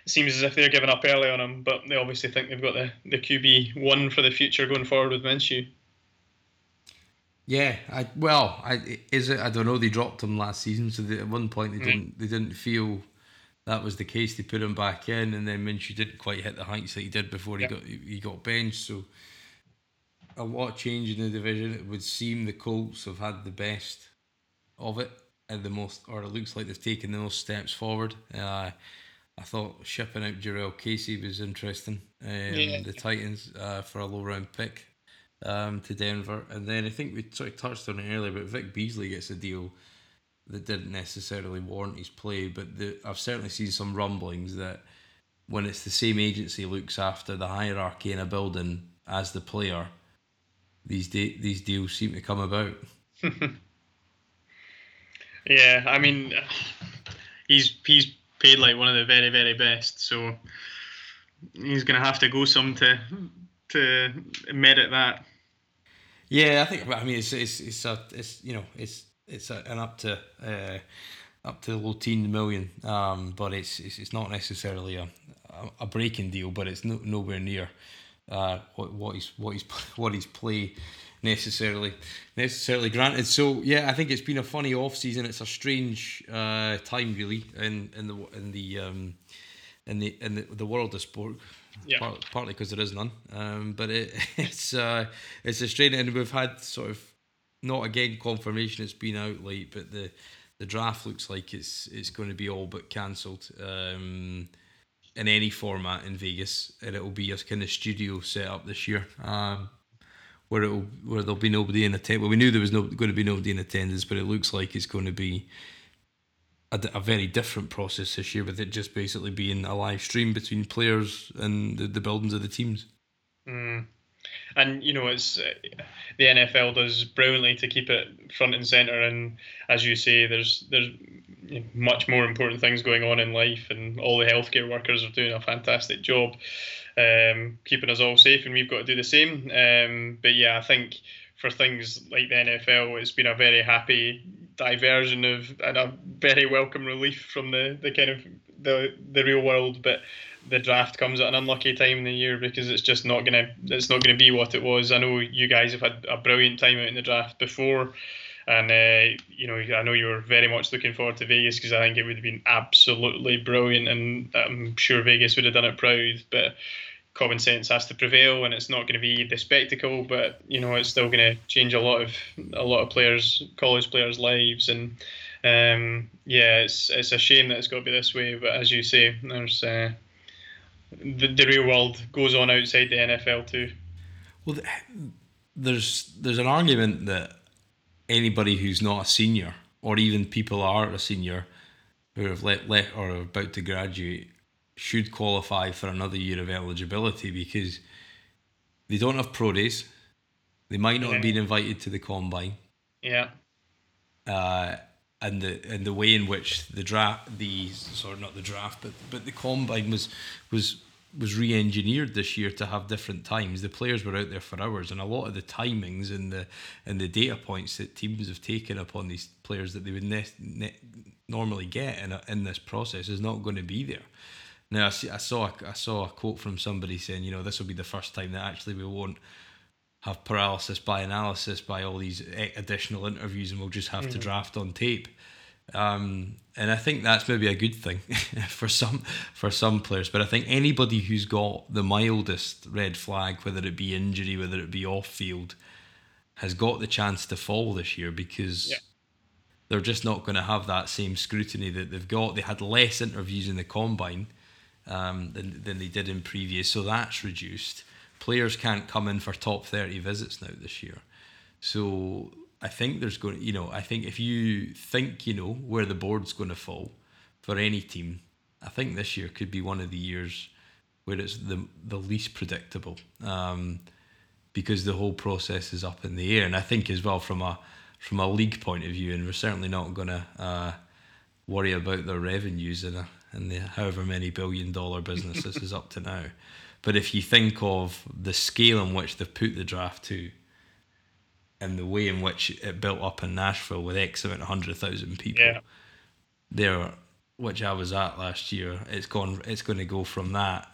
it seems as if they're giving up early on him, but they obviously think they've got the, the QB one for the future going forward with Minshew. Yeah, I well, I is it? I don't know. They dropped him last season, so they, at one point they mm. didn't they didn't feel that was the case. They put him back in, and then Minshew didn't quite hit the heights that he did before yeah. he got he got benched. So a lot of change in the division. It would seem the Colts have had the best of it and the most, or it looks like they've taken the most steps forward. Uh, I thought shipping out Jurrell Casey was interesting. Um, yeah. The Titans uh, for a low round pick um, to Denver, and then I think we sort of touched on it earlier, but Vic Beasley gets a deal that didn't necessarily warrant his play. But the, I've certainly seen some rumblings that when it's the same agency looks after the hierarchy in a building as the player, these de- these deals seem to come about. yeah, I mean, he's he's paid like one of the very very best. So he's going to have to go some to to merit that. Yeah, I think. I mean, it's it's it's a it's you know it's it's a, an up to uh, up to low teen million, um, but it's, it's it's not necessarily a a breaking deal, but it's no, nowhere near uh, what what he's what he's what he's play necessarily necessarily granted. So yeah, I think it's been a funny off season. It's a strange uh, time really in in the in the um, in the in the, the world of sport. Yeah. Part, partly because there is none, um, but it, it's uh, it's a strange, and we've had sort of not again confirmation it's been out late, but the the draft looks like it's it's going to be all but cancelled um, in any format in Vegas, and it will be a kind of studio set up this year. Um, where it'll where there'll be nobody in attendance. Well, we knew there was no going to be nobody in attendance, but it looks like it's going to be a, a, very different process this year, with it just basically being a live stream between players and the, the buildings of the teams. Mm. And you know, it's uh, the NFL does brilliantly to keep it front and center. And as you say, there's there's much more important things going on in life, and all the healthcare workers are doing a fantastic job um, keeping us all safe, and we've got to do the same. Um, but yeah, I think for things like the NFL, it's been a very happy diversion of and a very welcome relief from the, the kind of the the real world. But the draft comes at an unlucky time in the year because it's just not gonna it's not gonna be what it was. I know you guys have had a brilliant time out in the draft before. And uh, you know, I know you were very much looking forward to Vegas because I think it would have been absolutely brilliant, and I'm sure Vegas would have done it proud. But common sense has to prevail, and it's not going to be the spectacle, but you know it's still going to change a lot of a lot of players, college players' lives, and um, yeah, it's it's a shame that it's got to be this way. But as you say, there's uh, the, the real world goes on outside the NFL too. Well, there's there's an argument that anybody who's not a senior, or even people are a senior, who have let, let or are about to graduate, should qualify for another year of eligibility because they don't have pro days. They might not yeah. have been invited to the combine. Yeah. Uh, and the and the way in which the draft, the sorry, not the draft, but but the combine was was was re-engineered this year to have different times. The players were out there for hours, and a lot of the timings and the and the data points that teams have taken upon these players that they would ne- ne- normally get in a, in this process is not going to be there. Now I, see, I saw I saw a quote from somebody saying, you know, this will be the first time that actually we won't have paralysis by analysis by all these additional interviews, and we'll just have mm-hmm. to draft on tape. Um, and I think that's maybe a good thing for some for some players. But I think anybody who's got the mildest red flag, whether it be injury, whether it be off field, has got the chance to fall this year because yeah. they're just not going to have that same scrutiny that they've got. They had less interviews in the combine um, than than they did in previous, so that's reduced. Players can't come in for top thirty visits now this year, so I think there's going to, you know, I think if you think you know where the board's going to fall for any team, I think this year could be one of the years where it's the the least predictable, um, because the whole process is up in the air. And I think as well from a from a league point of view, and we're certainly not going to uh, worry about their revenues in a in the however many billion dollar business this is up to now. But if you think of the scale in which they've put the draft to, and the way in which it built up in Nashville with X amount of hundred thousand people. Yeah. There, which I was at last year, it's gone. It's going to go from that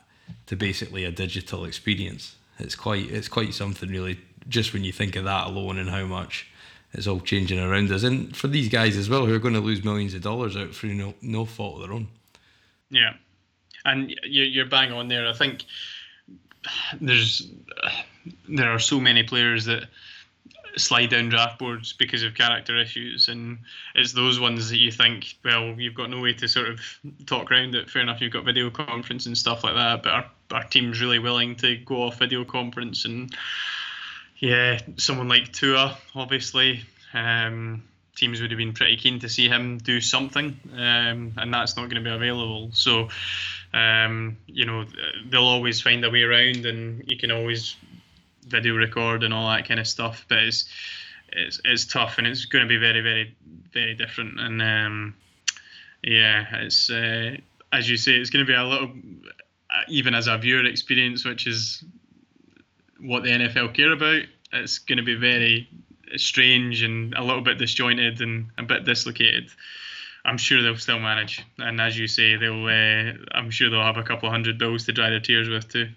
to basically a digital experience. It's quite. It's quite something really. Just when you think of that alone and how much it's all changing around us, and for these guys as well who are going to lose millions of dollars out through no no fault of their own. Yeah, and you're bang on there. I think there's there are so many players that slide down draft boards because of character issues, and it's those ones that you think, well, you've got no way to sort of talk around it. Fair enough, you've got video conference and stuff like that, but our, our team's really willing to go off video conference, and yeah, someone like Tua, obviously. Um, teams would have been pretty keen to see him do something, um, and that's not going to be available. So, um, you know, they'll always find a way around, and you can always video record and all that kind of stuff. But it's it's it's tough and it's going to be very very very different. And um, yeah, it's uh, as you say, it's going to be a little even as a viewer experience, which is what the NFL care about. It's going to be very strange and a little bit disjointed and a bit dislocated. I'm sure they'll still manage, and as you say, they'll. Uh, I'm sure they'll have a couple of hundred bills to dry their tears with too.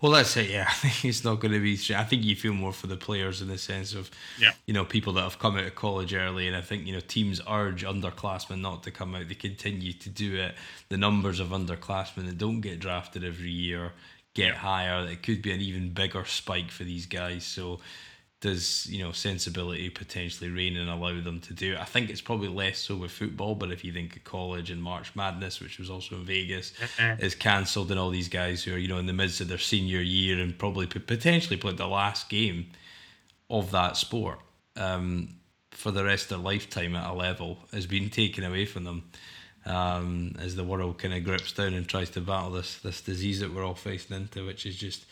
Well, that's it. Yeah, I think it's not going to be. I think you feel more for the players in the sense of, yeah. you know, people that have come out of college early, and I think you know teams urge underclassmen not to come out. They continue to do it. The numbers of underclassmen that don't get drafted every year get higher. It could be an even bigger spike for these guys. So does you know sensibility potentially reign and allow them to do it? I think it's probably less so with football, but if you think of college and March Madness, which was also in Vegas, uh-huh. is cancelled, and all these guys who are you know in the midst of their senior year and probably potentially played the last game of that sport um, for the rest of their lifetime at a level has been taken away from them um, as the world kind of grips down and tries to battle this this disease that we're all facing into, which is just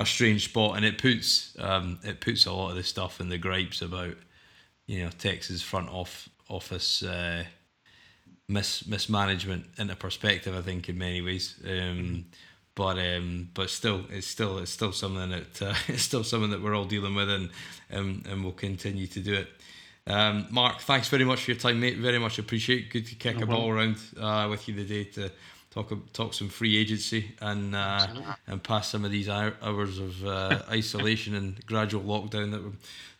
a strange spot, and it puts um, it puts a lot of the stuff in the gripes about you know Texas front off office uh, mis mismanagement into perspective. I think in many ways. Um, but um, but still, it's still it's still something that uh, it's still something that we're all dealing with, and um, and we'll continue to do it. Um, Mark, thanks very much for your time, mate. Very much appreciate. Good to kick no a ball around uh, with you today to talk talk some free agency and uh, and pass some of these hours of uh, isolation and gradual lockdown that we're,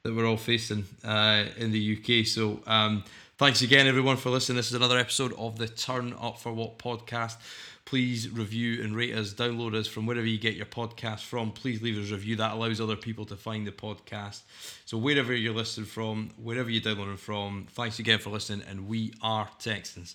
that we're all facing uh, in the UK. So. Um, thanks again, everyone, for listening. This is another episode of the Turn Up for What podcast please review and rate us, download us from wherever you get your podcast from. Please leave us a review. That allows other people to find the podcast. So wherever you're listening from, wherever you're downloading from, thanks again for listening, and we are Texans.